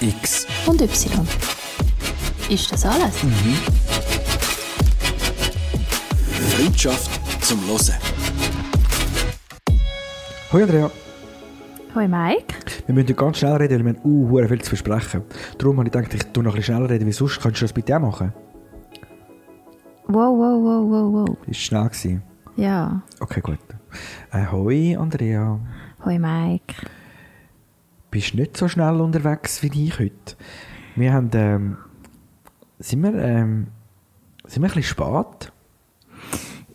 X. Und Y. Ist das alles? Freundschaft zum Hören. Hoi Andrea, Hoi Mike. wir müssen ganz schnell reden, weil wir haben uh, viel zu versprechen. Darum habe ich gedacht, ich tue noch ein bisschen schneller reden, wie sonst. Könntest du das bitte auch machen? Wow, wow, wow, wow, wow. Ist schnell gewesen. Ja. Okay, gut. Äh, hoi Andrea, Hoi Mike. Bist nicht so schnell unterwegs wie ich heute. Wir haben, ähm, sind wir, ähm, sind wir ein bisschen spät?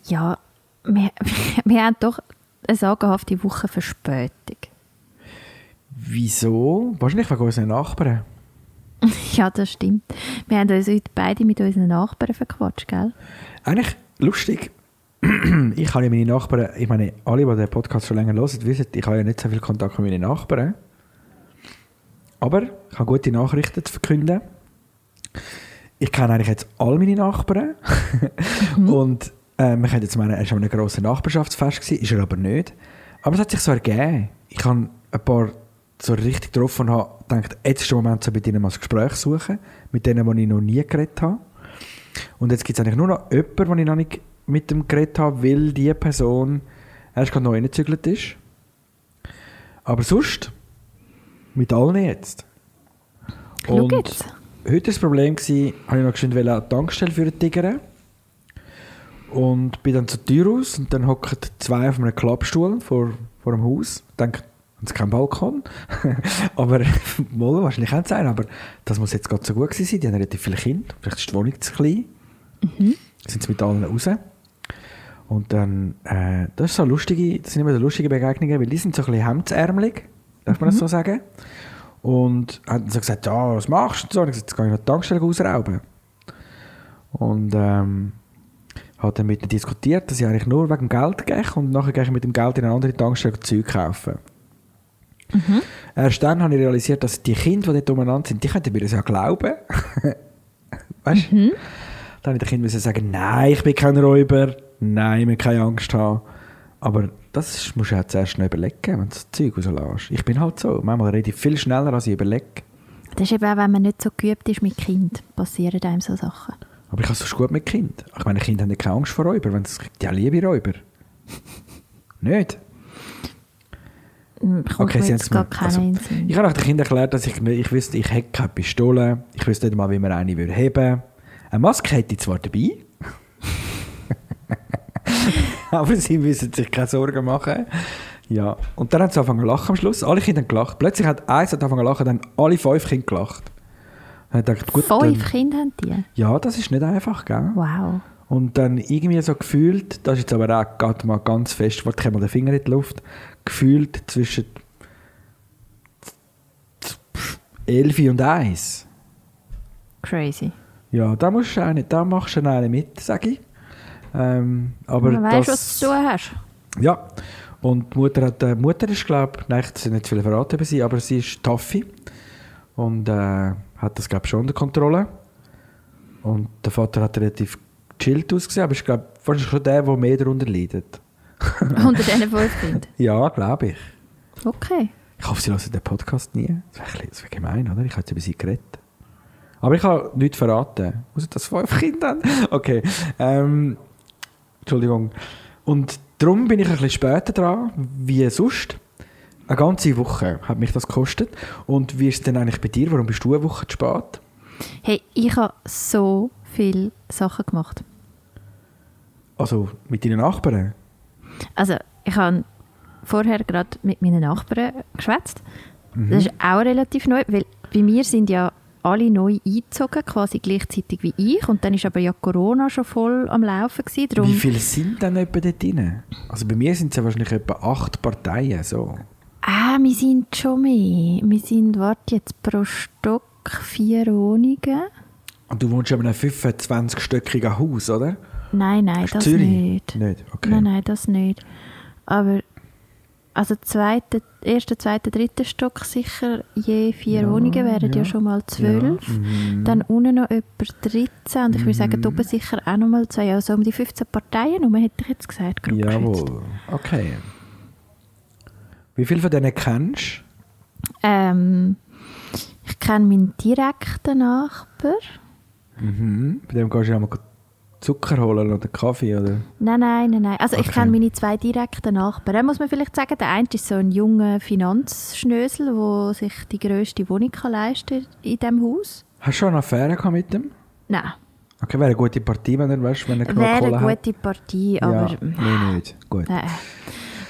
Ja, wir, wir haben doch eine sagenhafte Woche Verspätung. Wieso? Wahrscheinlich wegen unseren Nachbarn. Ja, das stimmt. Wir haben uns heute beide mit unseren Nachbarn verquatscht, gell? Eigentlich lustig. ich habe ja meine Nachbarn, ich meine, alle, die den Podcast schon länger hören, wissen, ich habe ja nicht so viel Kontakt mit meinen Nachbarn. Aber ich habe gute Nachrichten zu verkünden. Ich kenne eigentlich jetzt all meine Nachbarn. Und äh, wir können jetzt meinen, er war an einem grossen Nachbarschaftsfest, gewesen, ist er aber nicht. Aber es hat sich so ergeben. Ich habe ein paar so richtig getroffen und habe gedacht, jetzt ist der Moment, so mit ihnen mal ein Gespräch suchen. Mit denen, die ich noch nie geredet habe. Und jetzt gibt es eigentlich nur noch jemanden, den ich noch nicht mit dem geredet habe, weil diese Person erst gerade neu reingezügelt ist. Aber sonst, mit allen jetzt. Schau jetzt. heute war das Problem, gewesen, habe ich noch geschwind an die Tankstelle für den Tigger. Und bin dann zur Tür raus und dann hocken zwei auf einem Klappstuhl vor, vor dem Haus. Ich denke, haben sie keinen Balkon? aber, wohl, wahrscheinlich haben sie einen, aber das muss jetzt gerade so gut gewesen sein. Die haben relativ viele Kinder. Vielleicht ist die Wohnung zu klein. Sind sie mit allen raus. Und dann, äh, das, ist so lustige, das sind immer so lustige Begegnungen, weil die sind so ein bisschen hemdsärmelig, darf man das so sagen. Und haben so gesagt, ja, was machst du? Und so. Und ich gesagt, jetzt gehe ich noch die Tankstelle ausrauben. Und ähm, hat dann mit ihnen diskutiert, dass ich eigentlich nur wegen dem Geld gehe und nachher gehe ich mit dem Geld in eine andere Tankstelle Zeug kaufen. Erst dann habe ich realisiert, dass die Kinder, die dort umeinander sind, die könnten mir das ja glauben. weißt du? Dann habe ich den Kindern sagen, nein, ich bin kein Räuber, nein, wir keine Angst haben. Aber das musst du ja zuerst noch überlegen, wenn du das Zeug rauslässt. Ich bin halt so. Manchmal rede ich viel schneller, als ich überlege. Das ist eben auch, wenn man nicht so geübt ist mit Kind, passieren einem so Sachen. Aber ich habe es gut mit Kind. Ich meine, Kinder haben keine Angst vor Räuber. Wenn es ja liebe Räuber. nicht? Hm, Kommt Okay, sie jetzt gar also, Sinn. Ich habe auch den Kindern erklärt, dass ich, nicht- ich wüsste, ich hätte keine Pistole. Ich wüsste nicht mal, wie man eine würde heben. Eine Maske hätte ich zwar dabei. Aber sie müssen sich keine Sorgen machen. Ja. Und dann haben sie angefangen zu lachen am Schluss. Alle Kinder haben gelacht. Plötzlich hat eins hat angefangen zu lachen, dann haben alle fünf Kinder gelacht. Dann habe ich gedacht, gut, Fünf dann, Kinder haben die? ja, das ist nicht einfach, gell? Wow. Und dann irgendwie so gefühlt, das ist jetzt aber auch gerade mal ganz fest, warte, ich mal den Finger in die Luft, gefühlt zwischen 11 und 1. Crazy. Ja, da, musst du eine, da machst du eine mit, sage ich. Ähm, aber Man weißt, das, was du hast. Ja, und die Mutter, hat, äh, Mutter ist, glaube ich, nein, ich nicht viel verraten über sie, aber sie ist Taffi und äh, hat das, glaube ich, schon unter Kontrolle. Und der Vater hat relativ chillt ausgesehen, aber ich glaube, wahrscheinlich schon der, der mehr darunter leidet. Unter diesen fünf Kindern. Ja, glaube ich. Okay. Ich hoffe, sie hören den Podcast nie. Das wäre, das wäre gemein, oder? Ich habe jetzt über sie geredet. Aber ich habe nichts verraten. Außer dass fünf Kinder haben. Okay. Ähm, Entschuldigung. Und darum bin ich ein bisschen später dran, wie sonst. Eine ganze Woche hat mich das gekostet. Und wie ist es denn eigentlich bei dir? Warum bist du eine Woche zu spät? Hey, ich habe so viele Sachen gemacht. Also mit deinen Nachbarn? Also, ich habe vorher gerade mit meinen Nachbarn geschwätzt. Das ist auch relativ neu, weil bei mir sind ja alle neu eingezogen, quasi gleichzeitig wie ich. Und dann ist aber ja Corona schon voll am Laufen gewesen. Darum, Wie viele sind denn etwa dort drin? Also bei mir sind es ja wahrscheinlich etwa acht Parteien. So. Ah, wir sind schon mehr. Wir sind, warte jetzt, pro Stock vier Wohnungen. Und du wohnst ja in einem 25-stöckigen Haus, oder? Nein, nein, das Zürich? nicht. Nicht, okay. Nein, nein, das nicht. Aber also zweite, erster, zweiter, dritter Stock sicher je vier Ja, Wohnungen wären ja, ja. schon mal zwölf. mhm. Dann unten noch etwa 13 und ich würde sagen, oben sicher auch noch mal zwei. Also um die 15 Parteien herum, hätte ich jetzt gesagt. grob geschätzt. Jawohl. Okay. Wie viele von denen kennst Ähm, ich Ich kenne meinen direkten Nachbar. Mhm. Bei dem gehst du ja mal Zucker holen oder Kaffee oder... Nein, nein, nein, nein. Also ich Okay. kenne meine zwei direkten Nachbarn. Da muss man vielleicht sagen, der eine ist so ein junger Finanzschnösel, der sich die grösste Wohnung kann leisten kann in diesem Haus. Hast du schon eine Affäre gehabt mit dem? Nein, Okay, wäre eine gute Partie, wenn er, weißt, wenn er genug wäre Kohle eine hat. gute Partie, aber... ja, nee, nicht. Gut. Nein.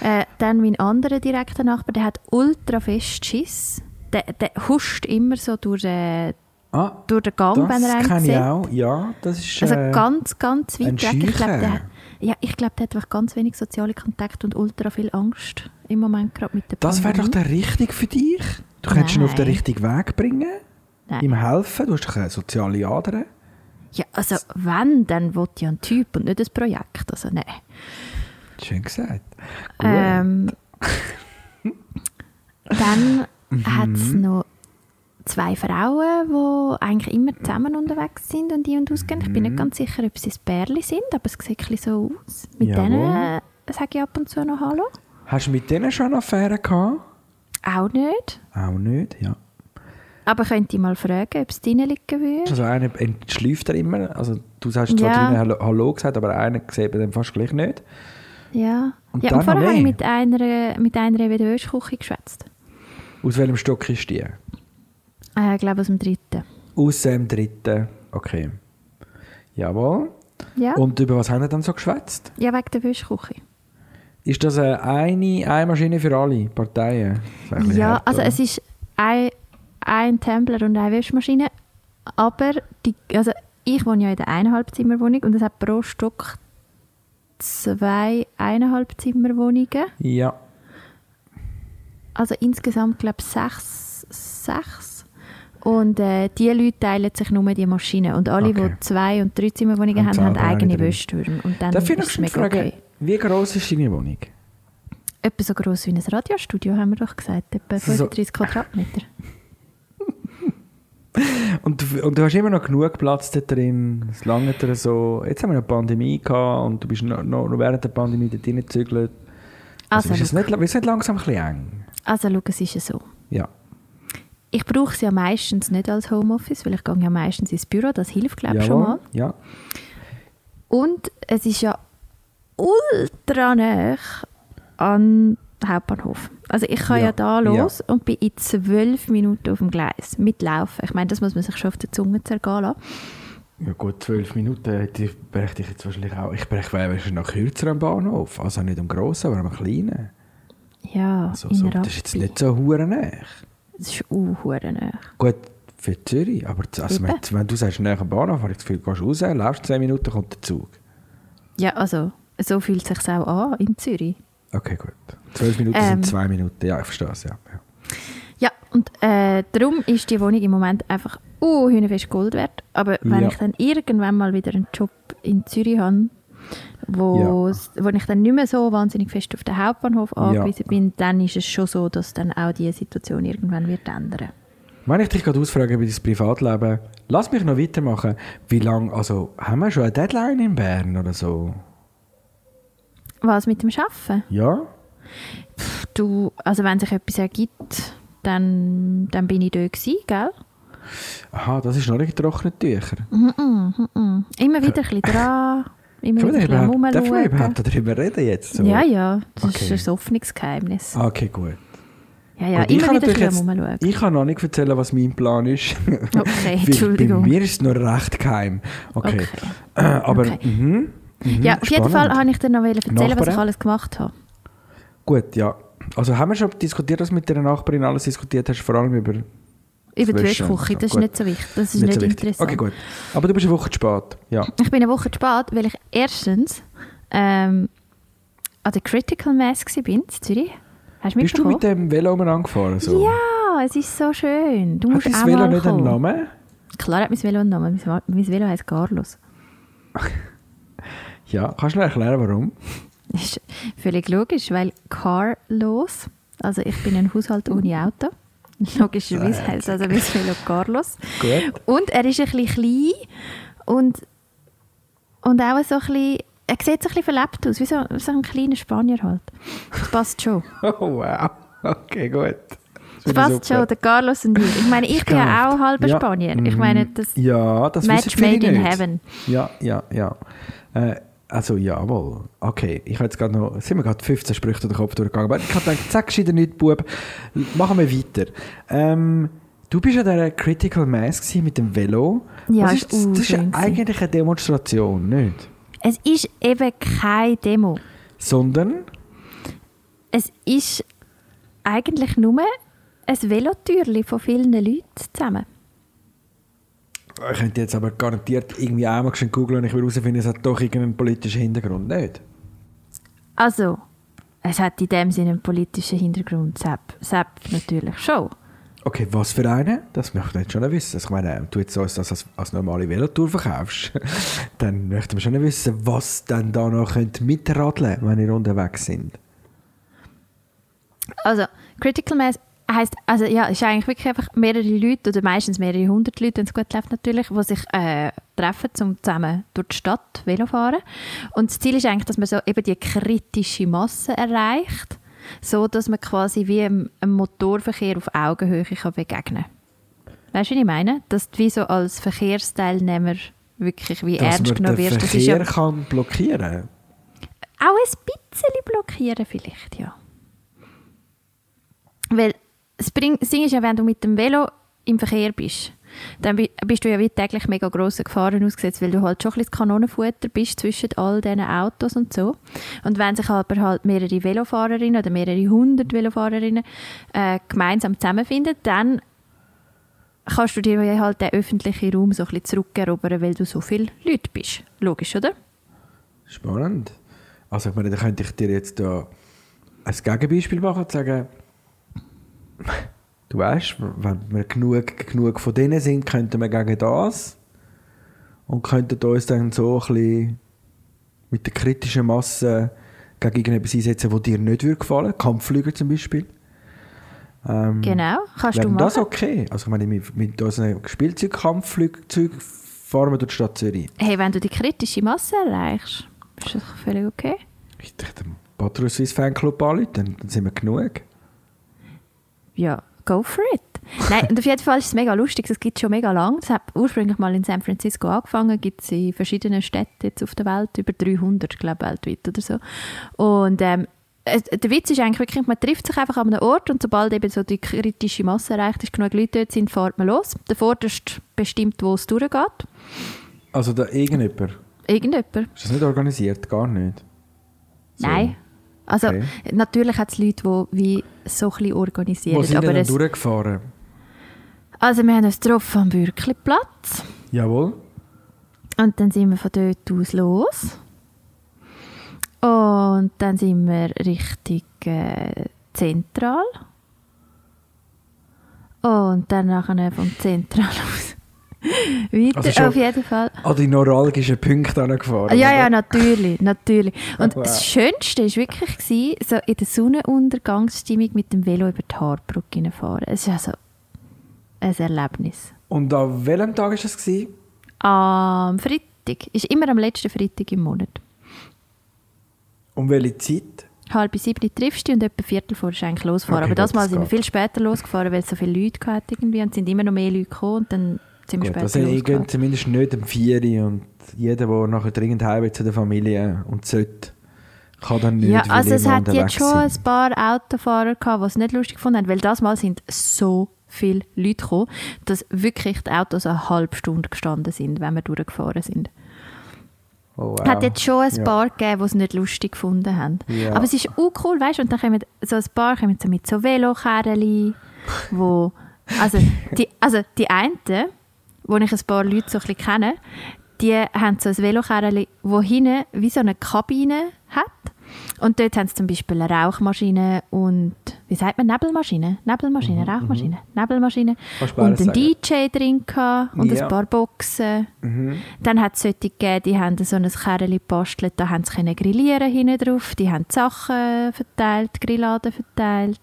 Äh, dann mein anderer direkter Nachbar, der hat ultra fest Schiss. Der, der huscht immer so durch, äh, Ah, durch den Gang, wenn er das einen kenne ich auch. Ja, das ist... Also äh, ganz, ganz weit weg. Ich glaube, der, ja, ich glaube, der hat einfach ganz wenig soziale Kontakte und ultra viel Angst im Moment gerade mit der das wäre doch der Richtige für dich. Du könntest ihn auf den Nein. richtigen Weg bringen. Nein. Ihm helfen. Du hast doch eine soziale Ader. Ja, also wenn, dann will ja ein Typ und nicht ein Projekt. Also nein. Schön gesagt. Gut. Ähm, dann Mhm. hat es noch zwei Frauen, die eigentlich immer zusammen unterwegs sind und die und ausgehen. Ich bin Mhm. nicht ganz sicher, ob sie ein Pärchen sind, aber es sieht ein so aus. Mit Jawohl. denen äh, sage ich ab und zu noch Hallo. Hast du mit denen schon eine Affäre gehabt? Auch nicht. Auch nicht, ja. Aber könnte ich mal fragen, ob es drinnen liegen würde. Also einer entschläft er immer. Also du hast zwar Ja. drinnen Hallo, gesagt, aber einer sieht man dann fast gleich nicht. Ja. Und ja, und vorher habe ich mit einer, mit einer Wäschküche geschwätzt. Aus welchem Stock ist die? Äh, ich glaube aus dem dritten. Aus dem dritten. Okay. Jawohl. Ja, Und über was haben wir dann so geschwätzt? ja wegen der Wäschküche. Ist das eine, eine, Maschine für alle Parteien? Ja, hart, also oder? es ist ein, ein Templer und eine Wäschmaschine, aber die, also ich wohne ja in der Eineinhalbzimmerwohnung und es hat pro Stock zwei Eineinhalbzimmerwohnungen. Ja. Also insgesamt glaube ich sechs, sechs. Und äh, die Leute teilen sich nur die Maschine. Und alle, Okay. die zwei- und drei Zimmerwohnungen Haben haben, eigene drin. Wäschtürme. Und dann Darf ich noch mega fragen, okay. wie groß ist deine Wohnung? Etwa so gross wie ein Radiostudio, haben wir doch gesagt. Etwa So- 35 Quadratmeter. Und, du- und du hast immer noch genug Platz da drin. Es langt dir so. Jetzt haben wir eine Pandemie gehabt und du bist noch, noch während der Pandemie dort reingezügelt. Also, Also, ist es nicht, ist es nicht langsam ein bisschen eng? Also schau, es ist ja so. Ja. Ich brauche es ja meistens nicht als Homeoffice, weil ich gehe ja meistens ins Büro, das hilft glaube ich schon mal. Ja. Und es ist ja ultra nah an den Hauptbahnhof. Also ich kann ja, Ja, da ja. los und bin in zwölf Minuten auf dem Gleis, mitlaufen. Ich meine, das muss man sich schon auf der Zunge zergehen lassen. Ja gut, zwölf Minuten hätte ich, bräuchte ich jetzt wahrscheinlich auch. Ich bräuchte wahrscheinlich noch kürzer am Bahnhof. Also nicht am grossen, aber am kleinen. Ja, Also, so, das ist jetzt nicht so hure nah. Das ist auch nah. Gut, für Zürich. Aber also, wenn, wenn du sagst, näher am Bahnhof, habe ich das Gefühl, du gehst raus, läufst zehn Minuten, kommt der Zug. Ja, also so fühlt es sich auch an in Zürich. Okay, gut. Zwölf Minuten Ähm. sind zwei Minuten. Ja, ich verstehe es, ja. ja. Ja, und äh, darum ist die Wohnung im Moment einfach uh, Gold wert. Aber wenn Ja. ich dann irgendwann mal wieder einen Job in Zürich habe, wo, wo ich dann nicht mehr so wahnsinnig fest auf den Hauptbahnhof angewiesen bin, dann ist es schon so, dass dann auch die Situation irgendwann wird ändern. Wenn ich dich gerade ausfrage über dein Privatleben, lass mich noch weitermachen. Wie lange, also haben wir schon eine Deadline in Bern oder so? Was mit dem Schaffen? Ja? Du, also wenn sich etwas ergibt, dann, dann bin ich dort gewesen, gell? Aha, das ist noch nicht getrocknet Tücher. -mm, mm -mm. Immer wieder ein bisschen dran, immer Können wieder ein bisschen wir rumschauen. überhaupt darüber reden jetzt? So? Ja, ja, das Okay. ist ein offenes Geheimnis. Okay, gut. Ja, ja, Und ich immer kann wieder jetzt- rumschauen. Ich kann noch nicht erzählen, was mein Plan ist. Okay, Entschuldigung. Bei mir ist es noch recht geheim. Okay. Okay. Äh, aber, Okay. mhm, mhm, Ja, auf jeden Fall habe ich dir noch erzählen, was ich alles gemacht habe. Gut, ja. Also haben wir schon diskutiert, was mit der Nachbarin alles diskutiert hast, vor allem über... Über die. Wäschküche, das ist Gut. nicht so wichtig. Das ist nicht, so wichtig. interessant. Okay, gut. Aber du bist eine Woche zu spät. Ja. Ich bin eine Woche zu spät, weil ich erstens ähm, an der Critical Mass war in Zürich. Hast du Bist du mit dem Velo umeinander gefahren? So? Ja, es ist so schön. Du Hat musst dein auch Velo nicht einen. Namen? Klar hat mein Velo einen Namen. Mein, mein Velo heisst Carlos. Ja. Kannst du mir erklären, warum? Das ist völlig logisch, weil Carlos, also ich bin ein Haushalt ohne Auto. Logischerweise heisst also mein Velo Carlos. Gut. Und er ist ein bisschen klein und, und auch so ein bisschen, er sieht so ein bisschen verlebt aus, wie so, so ein kleiner Spanier halt. Das passt schon. Oh, wow. Okay, gut. Das passt schon, der Carlos und ich. Ich meine, ich bin ja auch halber Ja. Spanier. Ich meine, das Ja, das Match made in nicht. heaven. Ja, ja, ja. Äh, also, jawohl. Okay, ich habe jetzt gerade noch, sind wir gerade 15 Sprüche durch den Kopf durchgegangen, aber ich habe gedacht, sag gescheiter nicht, Bub. Machen wir weiter. Ähm, du bist ja der Critical Mass mit dem Velo. Ja, Was ist das? Das ist eigentlich eine Demonstration, nicht? Es ist eben keine Demo. Sondern, Es ist eigentlich nur ein Velotürli von vielen Leuten zusammen. Ich könnte jetzt aber garantiert irgendwie einmal schön googeln und ich will herausfinden, es hat doch irgendeinen politischen Hintergrund, nicht? Also, es hat in dem Sinne einen politischen Hintergrund. Sepp, Sepp natürlich schon. Okay, was für eine? Das möchte ich jetzt schon wissen. Ich meine, du jetzt uns das als, als normale Velotour verkaufst, dann möchten wir schon wissen, was dann da noch könnt mitradeln wenn ihr unterwegs sind. Also, Critical Mass heisst, also ja, es ist eigentlich wirklich einfach mehrere Leute, oder meistens mehrere hundert Leute, wenn es gut läuft natürlich, die sich äh, treffen, um zusammen durch die Stadt Velo fahren. Und das Ziel ist eigentlich, dass man so eben die kritische Masse erreicht, so dass man quasi wie im Motorverkehr auf Augenhöhe kann begegnen kann. Weißt du, was ich meine? Dass du wie so als Verkehrsteilnehmer wirklich wie Dass ernst man genommen den wirst. Das ist ja Verkehr kann blockieren auch ein bisschen blockieren vielleicht, ja. Weil das, Ding ist ja, wenn du mit dem Velo im Verkehr bist, dann bi- bist du ja wie täglich mega grossen Gefahren ausgesetzt, weil du halt schon ein bisschen Kanonenfutter bist zwischen all diesen Autos und so. Und wenn sich aber halt mehrere Velofahrerinnen oder mehrere hundert Velofahrerinnen äh, gemeinsam zusammenfinden, dann kannst du dir halt den öffentlichen Raum so ein bisschen zurückerobern, weil du so viele Leute bist. Logisch, oder? Spannend. Also, ich meine, da könnte ich dir jetzt da ein Gegenbeispiel machen und sagen, du weißt, wenn wir genug, genug von denen sind, könnten wir gegen das und könnten uns dann so ein bisschen mit der kritischen Masse gegen irgendetwas einsetzen, das dir nicht würde gefallen Kampfflüger zum Beispiel. Ähm, Genau, kannst du machen. das okay? Also ich meine, mit, mit unseren Spielzeugkampfflugzeugen fahren wir durch die Stadt Zürich. Hey, wenn du die kritische Masse erreichst, ist das völlig okay. Ich dachte, den Patrouille Swiss Fanclub anrufen, dann sind wir genug. Ja, go for it. Nein, und auf jeden Fall ist es mega lustig. Es gibt schon mega lange. Es hat ursprünglich mal in San Francisco angefangen. Gibt es in verschiedenen Städten jetzt auf der Welt. Über 300, glaube ich, weltweit oder so. Und ähm, es- der Witz ist eigentlich wirklich, man trifft sich einfach an einem Ort und sobald eben so die kritische Masse erreicht ist, genug Leute dort sind, fährt man los. Der Vorderste bestimmt, wo es durchgeht. Also da irgendjemand. Irgendjemand. Ist das nicht organisiert? Gar nicht. So. Nein. Also Okay. natürlich hat es Leute, die wie so ein bisschen Wo organisieren. sind aber denn es, durchgefahren? also wir haben uns getroffen am Bürkliplatz Jawohl. und dann sind wir von dort aus los. Und dann sind wir Richtung äh, Zentral. Und dann nachher vom Zentral aus weiter, Also auf jeden Fall. An die neuralgischen Punkte angefahren. Ja, ja, oder? natürlich, natürlich. Und Wow. das Schönste war wirklich, gewesen, so in der Sonnenuntergangsstimmung mit dem Velo über die Haarbrücke fahren. Es ist also ein Erlebnis. Und an welchem Tag war das? Gewesen? Am Freitag, ist immer am letzten Freitag im Monat. Um welche Zeit? Halb sieben triffst du und etwa Viertel vor ist eigentlich losgefahren. Okay, Aber das Mal sind wir viel später losgefahren, weil es so viele Leute hatte irgendwie und es sind immer noch mehr Leute gekommen und dann wir Gut, später also ich gehe zumindest nicht um 4 Uhr und jeder, der nachher dringend heim zu der Familie und sollte, kann dann nicht, Ja, also es hat jetzt schon sind. ein paar Autofahrer gehabt, die es nicht lustig gefunden haben, weil das Mal sind so viele Leute gekommen, dass wirklich die Autos eine halbe Stunde gestanden sind, wenn wir durchgefahren sind. Oh, wow. Es hat jetzt schon ein Ja. paar gegeben, die es nicht lustig gefunden haben. Ja. Aber es ist auch cool, weißt du, und dann kommen so ein paar kommen so mit so Velokerlen, wo, also die, also die einen, wo ich ein paar Leute so ein bisschen kenne, die haben so ein Velokerli, wo hinten wie so eine Kabine hat. Und dort haben sie zum Beispiel eine Rauchmaschine und, wie sagt man, Nebelmaschine? Nebelmaschine, Rauchmaschine, Nebelmaschine. Mhm, Kannst du beides Und einen sagen. DJ drin und Ja. ein paar Boxen. Mhm. Dann hat es solche gegeben, die haben so ein Kerl gebastelt, da haben sie grillieren hinten drauf, die haben Sachen verteilt, Grilladen verteilt.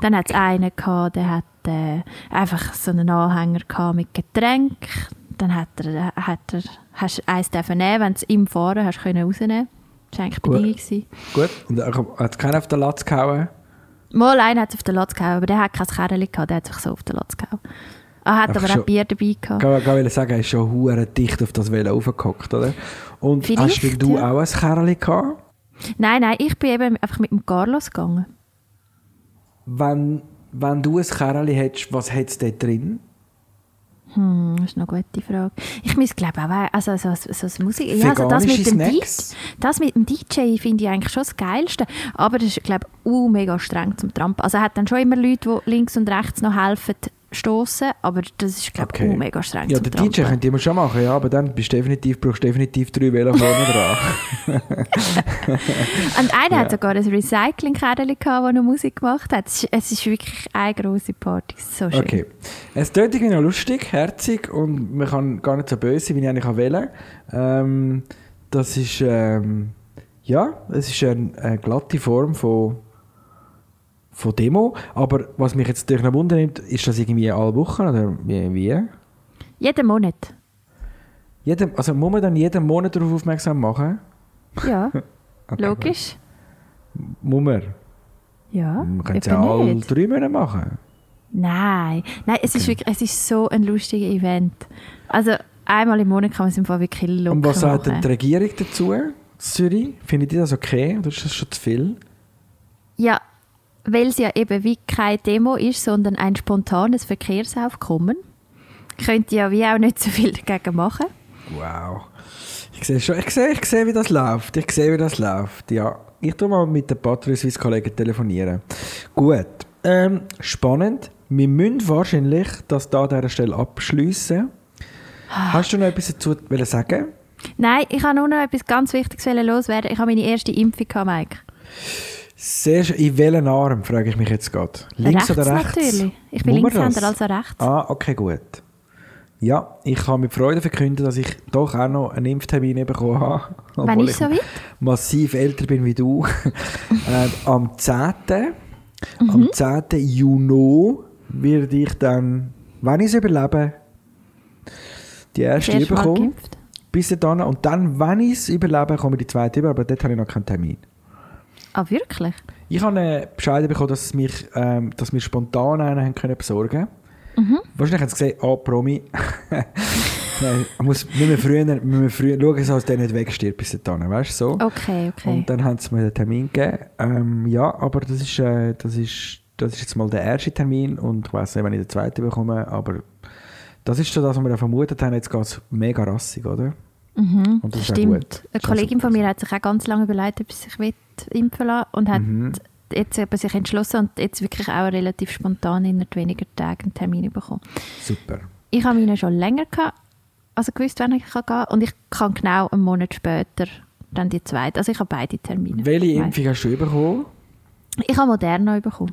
Dann hat es einen gehabt, der hat äh, einfach so einen Anhänger gehabt mit Getränk. Dann hat er, hat er, hast du eins nehmen, wenn du es im Fahren hast können rausnehmen. Das war eigentlich Gut. Bedingung. gewesen. Gut, und hat keiner auf den Latz gehauen? Mal einer hat es auf den Latz gehauen, aber der hat kein Kerl gehabt, der hat sich so auf den Latz gehauen. Er hat Einfach aber schon- auch Bier dabei gehabt. Ich wollte sagen, er ist schon hure dicht auf das Velo aufgehockt, oder? Und Vielleicht, hast du ja. auch ein Kerl gehabt? Nein, nein, ich bin eben einfach mit dem Carlos gegangen. Wenn, wenn du ein Kerl hättest, was hättest du dort drin? Hm, das ist eine gute Frage. Ich muss glaube auch, also so, so, so das Musik, ja, also das mit dem DJ, das mit dem DJ finde ich eigentlich schon das Geilste. Aber das ist glaube ich uh, mega streng zum Trampen. Also er hat dann schon immer Leute, die links und rechts noch helfen stoßen, aber das ist glaube ich Okay. mega streng Ja, Trampen. DJ könnte immer schon machen, ja, aber dann bist du definitiv, brauchst du definitiv drei Velo vorne dran. Und einer Ja. hat sogar ein Recycling-Kerl gehabt, das noch Musik gemacht hat. Es ist, es ist wirklich eine grosse Party. So schön. Okay. Es klingt irgendwie noch lustig, herzig und man kann gar nicht so böse sein, wie ich eigentlich wählen ähm, Das ist, ähm, ja, es ist eine, eine glatte Form von, von Demo. Aber was mich jetzt natürlich noch wundernimmt, ist das irgendwie alle Wochen oder wie? wie? Jeden Monat. Jeden, also muss man dann jeden Monat darauf aufmerksam machen? Ja, Okay, logisch. gut. Muss man? Ja, Man könnte es ja alle drei Monate machen. Nein, nein es, ist wirklich, es ist so ein lustiges Event. Also einmal im Monat kann man es im Fall wirklich locker Und was sagt denn die Regierung dazu, Zürich? Findet ihr das okay oder ist das schon zu viel? Ja, weil es ja eben wie keine Demo ist, sondern ein spontanes Verkehrsaufkommen, könnt ihr ja wie auch nicht so viel dagegen machen. Wow. Ich sehe schon, ich sehe, ich sehe, wie das läuft. Ich sehe, wie das läuft. Ja, ich tue mal mit den Swiss Kollegen telefonieren. Gut. Ähm, spannend. Wir müssen wahrscheinlich das da an dieser Stelle abschliessen. Hast du noch etwas dazu sagen? Nein, ich habe nur noch etwas ganz Wichtiges loswerden. Ich habe meine erste Impfung gehabt, Mike. Sehr schön. In welchen Arm, frage ich mich jetzt gerade. Links oder rechts? natürlich. Ich bin Muss Linkshänder, also rechts. Ah, okay, gut. Ja, ich kann mit Freude verkünden, dass ich doch auch noch einen Impftermin bekommen habe. Wann ist ich soweit? massiv älter bin wie du. äh, am 10. Mhm. Am 10. Juni werde ich dann, wenn ich es überlebe, die erste bekommen. Bis dann. Und dann, wenn ich es überlebe, komme die zweite über, aber dort habe ich noch keinen Termin. Ah, wirklich? Ich habe Bescheid bekommen, dass, mich, ähm, dass wir spontan einen haben können besorgen Mhm. Wahrscheinlich haben sie gesehen, ah, Promi. Nein, muss, müssen wir früher, müssen wir früher schauen, dass der nicht wegstirbt bis dahin, weißt du, so. Okay, okay. Und dann haben sie mir den Termin gegeben. Ähm, ja, aber das ist, äh, das, ist, das ist jetzt mal der erste Termin und ich weiß nicht, wenn ich den zweiten bekomme, aber das ist so das, was wir vermutet haben, jetzt geht es mega rassig, oder? Mhm, Und das stimmt. Eine Kollegin von mir hat sich auch ganz lange überlegt, ob sie sich impfen lassen und hat Mhm. jetzt aber sich entschlossen und jetzt wirklich auch relativ spontan innerhalb weniger Tage einen Termin bekommen. Super. Ich habe meine schon länger gehabt, also gewusst, wann ich gehen kann und ich kann genau einen Monat später dann die zweite. Also ich habe beide Termine. Welche. Impfung hast du bekommen? Ich habe Moderna bekommen.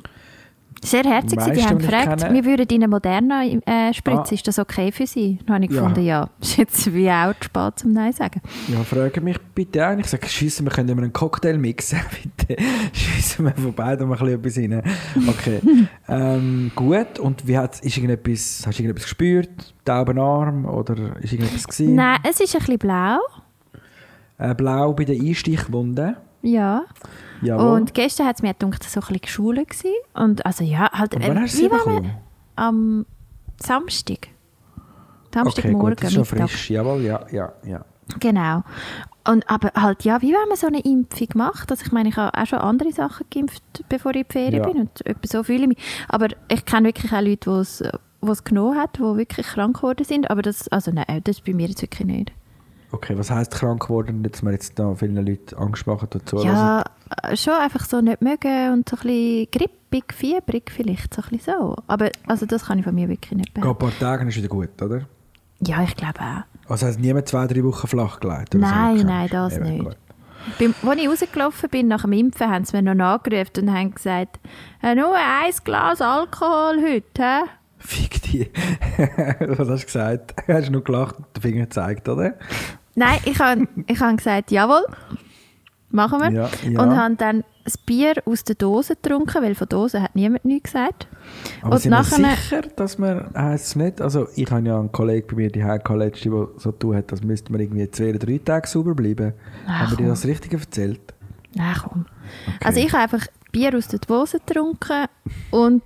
Sehr herzig, sie, die haben gefragt, kenne- wir würden ihnen Moderna äh, spritzen, Ah. ist das okay für sie? Dann habe ich Ja. gefunden, ja, ist jetzt wie auch zu spät zum Nein sagen. Ja, frage mich bitte an. Ich sage, schiessen, wir können immer einen Cocktail mixen. bitte schiessen wir von beiden mal ein bisschen etwas rein. Okay. ähm, gut. Und wie hat, ist irgendetwas, hast du irgendetwas gespürt? Tauben Arm? Oder ist irgendetwas gewesen? Nein, es ist ein bisschen blau. Äh, blau bei den Einstichwunden. Ja. Jawohl. Und gestern hat es mir gedacht, so ein bisschen gewesen. Und also ja, halt... Und wann äh, hast du sie wie war bekommen? man- Am Samstag. okay, Samstagmorgen, gut, das ist schon frisch. Jawohl, ja, ja, ja. Genau. Und aber halt, ja, wie wenn man so eine Impfung macht. Also ich meine, ich habe auch schon andere Sachen geimpft, bevor ich in die Ferien Ja. bin. Und etwa so fühle ich mich. Aber ich kenne wirklich auch Leute, die es, genommen haben, die wirklich krank geworden sind. Aber das, also nein, das bei mir jetzt wirklich nicht. Okay, was heisst krank geworden? Jetzt wir jetzt da viele Leute angesprochen dazu. Ja, äh, schon einfach so nicht mögen und so ein bisschen grippig, fiebrig vielleicht, so ein bisschen so. Aber also das kann ich von mir wirklich nicht Geht ein behaupten. paar Tage, ist wieder gut, oder? Ja, ich glaube auch. Also heißt niemand zwei, drei Wochen flach gelegt? oder so? Nein, nein, das Eben, nicht. gut. Beim, als ich rausgelaufen bin nach dem Impfen, haben sie mir noch nachgerufen und haben gesagt, äh, nur ein Glas Alkohol heute. hä?» Fick dich. Was hast du gesagt? Hast du nur gelacht und den Finger gezeigt, oder? Nein, ich habe ich hab gesagt, jawohl, machen wir. Ja, ja. Und habe dann das Bier aus der Dose getrunken, weil von Dose hat niemand nichts gesagt. Aber Und sind wir nachher- sicher, dass man es nicht? Also ich habe ja einen Kollegen bei mir, die College, der so tun hat, dass müsste man irgendwie zwei oder drei Tage sauber bleiben. Ach, Haben wir dir das richtig erzählt? Nein, komm. Also ich habe einfach Bier aus der Dose getrunken und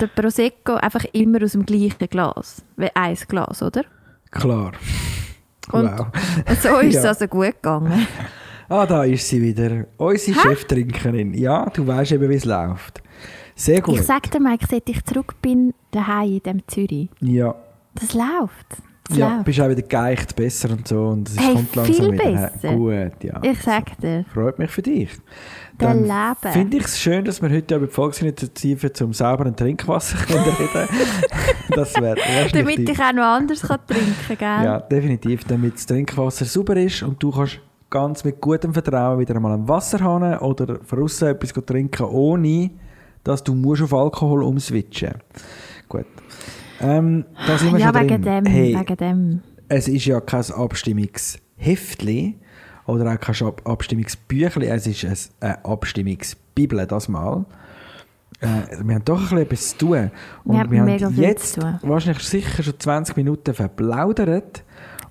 der Prosecco einfach immer aus dem gleichen Glas. Wie ein Glas, oder? Klar. Und wow. so ist es Ja. also gut gegangen. Ah, da ist sie wieder. Unsere Cheftrinkerin. Ja, du weißt eben, wie es läuft. Sehr gut. Ich sag dir, Mike, seit ich zurück bin, daheim in dem Zürich, ja, das läuft. Das ja läuft. bist auch wieder geeicht besser und so. Und es Hey, kommt langsam viel wieder. besser. Gut, ja. Ich sag dir. Freut mich für dich. Dann Leben. Finde ich es schön, dass wir heute über die Volksinitiative zum sauberen Trinkwasser reden Das wäre wär Damit ich auch noch anders kann trinken kann, Ja, definitiv. Damit das Trinkwasser sauber ist und du kannst ganz mit gutem Vertrauen wieder einmal am Wasserhahn oder von aussen etwas trinken, ohne dass du musst auf Alkohol umswitchen Gut. Ähm, da sind wir Ja, schon wegen drin. dem, Hey, wegen dem. es ist ja kein Abstimmungsheftli oder auch kein Ab- Abstimmungsbüchli, es ist ein- eine Abstimmungsbibel, das mal. Äh, wir haben doch ein bisschen etwas zu tun. Und haben wir haben mega jetzt wahrscheinlich sicher schon 20 Minuten verplaudert.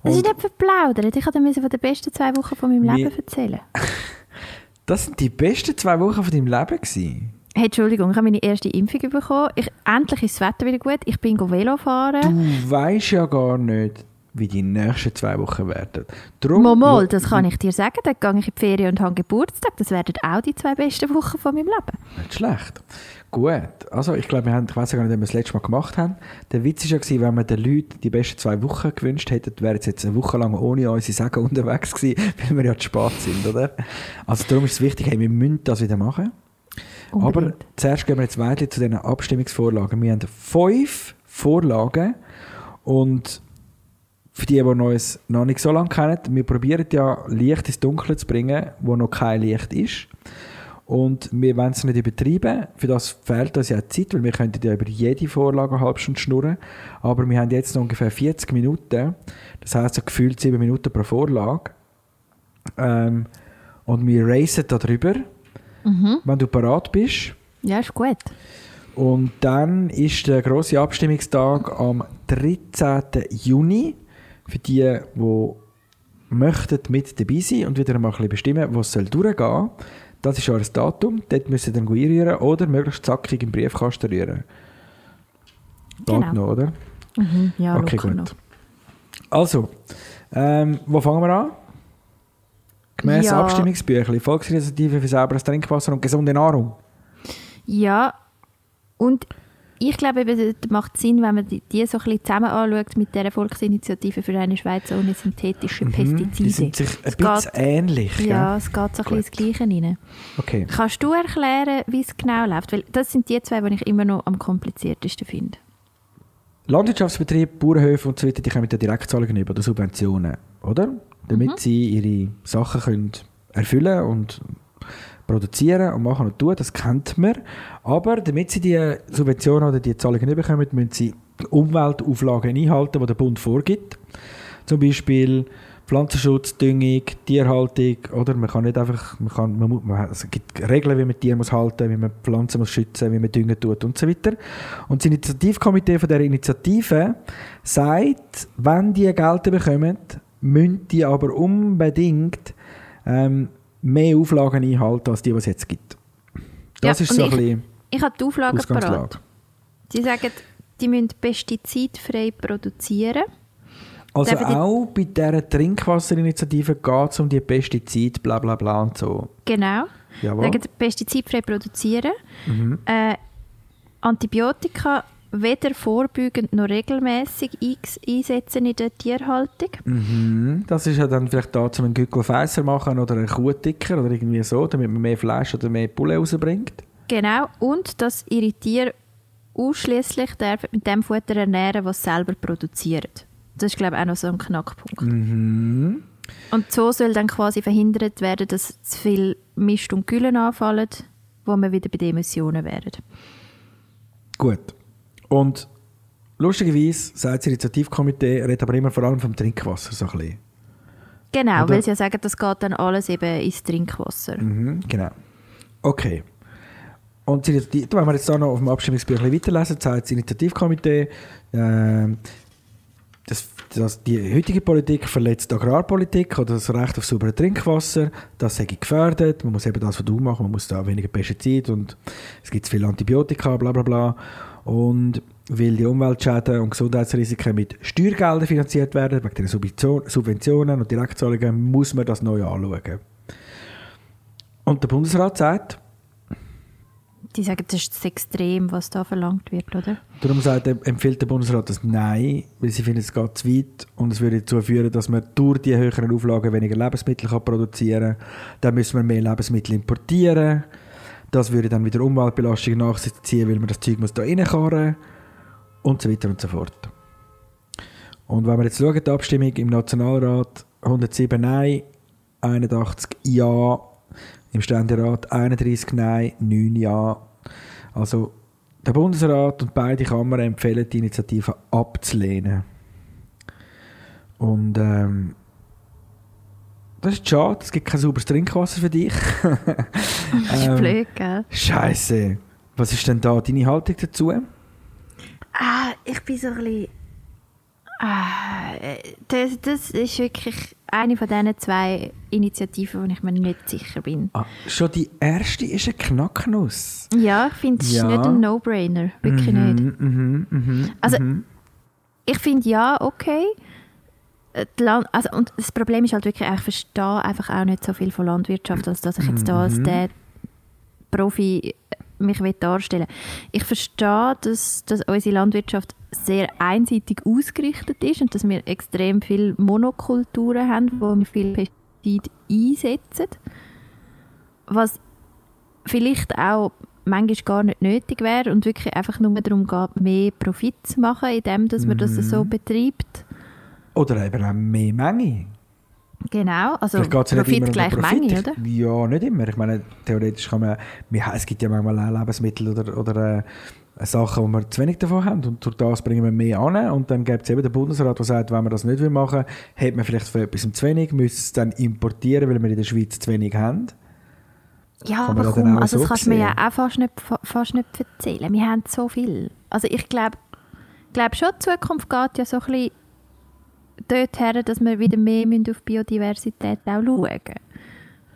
Es ist nicht verplaudert. Ich mir von den besten zwei Wochen von meinem Leben erzählen. das sind die besten zwei Wochen von deinem Leben gewesen. Hey, Entschuldigung, ich habe meine erste Impfung bekommen. Ich, endlich ist das Wetter wieder gut. Ich bin Velo fahren. Du weißt ja gar nicht, wie die nächsten zwei Wochen werden. Drum, Mal, das kann ich dir sagen. Dann gehe ich in die Ferien und habe Geburtstag. Das werden auch die zwei besten Wochen von meinem Leben. Nicht schlecht. Gut. Also, ich glaube, wir haben, ich weiß gar nicht, ob wir das letzte Mal gemacht haben. Der Witz war ja, gewesen, wenn wir den Leuten die besten zwei Wochen gewünscht hätten, wären sie jetzt eine Woche lang ohne unsere Sagen unterwegs gewesen, weil wir ja zu spät sind, oder? Also, darum ist es wichtig, hey, wir müssen das wieder machen. Aber Unbedingt. zuerst gehen wir jetzt weiter zu den Abstimmungsvorlagen. Wir haben fünf Vorlagen und für die, die uns noch nicht so lange kennen, wir probieren ja Licht ins Dunkle zu bringen, wo noch kein Licht ist. Und wir wollen es nicht übertreiben. Für das fehlt uns ja Zeit, weil wir könnten ja über jede Vorlage eine halbe Stunde schnurren. Aber wir haben jetzt noch ungefähr 40 Minuten. Das heisst so gefühlt 7 Minuten pro Vorlage. Ähm, und wir racen da drüber. Wenn du parat bist. Ja, ist gut. Und dann ist der grosse Abstimmungstag am 13. Juni. Für die, die möchten mit dabei sein und wieder einmal ein bisschen bestimmen, was soll durchgehen. Das ist euer Datum. Dort müsst ihr dann einrühren oder möglichst zackig im Briefkasten rühren. Geht Genau. noch, oder? Mhm, ja, okay, gut. noch. Also, ähm, wo fangen wir an? Gemäss Ja. Abstimmungsbüchlein, Volksinitiative für sauberes Trinkwasser und gesunde Nahrung. Ja, und ich glaube, das macht Sinn, wenn man die, die so ein bisschen zusammen anschaut mit der Volksinitiative für eine Schweiz ohne synthetische Mhm, Pestizide. Die sind sich ein Es bisschen geht- ähnlich. gell? Ja, es geht so ein bisschen ins Gleiche rein. Okay. Kannst du erklären, wie es genau läuft? Weil das sind die zwei, die ich immer noch am kompliziertesten finde. Landwirtschaftsbetriebe, Bauernhöfe und so weiter, die kommen ja Direktzahlungen über oder Subventionen, oder? Damit Mhm. sie ihre Sachen können erfüllen und produzieren und machen und tun, das kennt man. Aber damit sie die Subventionen oder die Zahlungen nicht bekommen, müssen sie Umweltauflagen einhalten, die der Bund vorgibt. Zum Beispiel Pflanzenschutz, Düngung, Tierhaltung, oder? Man kann nicht einfach, man kann, man, man, es gibt Regeln, wie man Tiere muss halten, wie man Pflanzen muss schützen, wie man düngen tut und so weiter. Und das Initiativkomitee von der Initiative sagt, wenn die Gelder bekommen, müssen die aber unbedingt ähm, mehr Auflagen einhalten, als die, die es jetzt gibt. Das Ja, ist so ein ich- bisschen Ich habe die Auflagen parat. Sie sagen, die müssen pestizidfrei produzieren. Also die- auch bei dieser Trinkwasserinitiative geht es um die Pestizide, bla bla bla und so. Genau. Jawohl. Sagen, pestizidfrei produzieren. Mhm. Äh, Antibiotika weder vorbeugend noch regelmäßig einsetzen in der Tierhaltung. Mhm. Das ist ja dann vielleicht da, um einen Gückel Fässer machen oder einen Kuhticker oder irgendwie so, damit man mehr Fleisch oder mehr Bulle rausbringt. Genau. Und dass ihre Tiere ausschließlich mit dem Futter ernähren, was sie selber produzieren. Das ist, glaube ich, auch noch so ein Knackpunkt. Mhm. Und so soll dann quasi verhindert werden, dass zu viel Mist und Gülle anfallen, wo wir wieder bei den Emissionen wären. Gut. Und lustigerweise sagt das Initiativkomitee, redet aber immer vor allem vom Trinkwasser so ein bisschen. Genau, Oder? weil sie ja sagen, das geht dann alles eben ins Trinkwasser. Mhm, genau. Okay. Und das Initiativ- wenn wir jetzt da noch auf dem Abstimmungsbüchlein weiterlesen, sagt das Initiativkomitee, ähm, das, das, die heutige Politik verletzt die Agrarpolitik oder das Recht auf sauberes Trinkwasser. Das sei gefährdet. Man muss eben das, was du machst, man muss da weniger Pestizide und es gibt zu viele Antibiotika, bla bla bla. Und weil die Umweltschäden und Gesundheitsrisiken mit Steuergeldern finanziert werden, wegen den Subventionen und Direktzahlungen, muss man das neu anschauen. Und der Bundesrat sagt, die sagen, das ist das Extrem, was da verlangt wird, oder? Darum sagt, empfiehlt der Bundesrat das Nein, weil sie finden, es geht zu weit und es würde dazu führen, dass man durch die höheren Auflagen weniger Lebensmittel kann produzieren kann. Dann müssen wir mehr Lebensmittel importieren. Das würde dann wieder Umweltbelastungen nach sich ziehen, weil man das Zeug muss da reinkarren und so weiter und so fort. Und wenn wir jetzt schauen, die Abstimmung im Nationalrat 107 Nein, 81 Ja, im Ständerat 31 Nein, 9 Ja. Also der Bundesrat und beide Kammern empfehlen die Initiative abzulehnen. Und ähm, das ist schade, es gibt kein sauberes Trinkwasser für dich. das ist ähm, blöd, gell? Scheiße. Was ist denn da deine Haltung dazu? Ah, ich bin so ein bisschen... Ah, das, das ist wirklich eine von diesen zwei Initiativen, wo ich mir nicht sicher bin. Ah, schon die erste ist eine Knacknuss. Ja, ich finde, es ja. ist nicht ein No-Brainer. Wirklich mhm, nicht. Mhm, mhm, also, mhm. ich finde ja, okay. Land, also, und das Problem ist halt wirklich, ich verstehe einfach auch nicht so viel von Landwirtschaft, als dass ich jetzt da als mhm. der Profi mich darstellen Ich verstehe, dass, dass unsere Landwirtschaft sehr einseitig ausgerichtet ist und dass wir extrem viele Monokulturen haben, wo wir viel Pestizid einsetzen. Was vielleicht auch manchmal gar nicht nötig wäre und wirklich einfach nur darum geht, mehr Profit zu machen, indem dass man das so mhm. betreibt. Oder eben auch mehr Menge. Genau, also Profit gleich Profit. Menge, oder? Ja, nicht immer. Ich meine, theoretisch kann man, es gibt ja manchmal auch Lebensmittel oder, oder äh, Sachen, wo wir zu wenig davon haben und durch das bringen wir mehr an und dann gibt es eben den Bundesrat, der sagt, wenn man das nicht machen will, hat man vielleicht für etwas zu wenig, müsste es dann importieren, weil wir in der Schweiz zu wenig haben. Ja, aber komm, also so das kannst du mir ja auch fast nicht, fast nicht erzählen. Wir haben so viel. Also ich glaube glaub schon, die Zukunft geht ja so ein bisschen dorthin, dass wir wieder mehr auf Biodiversität auch schauen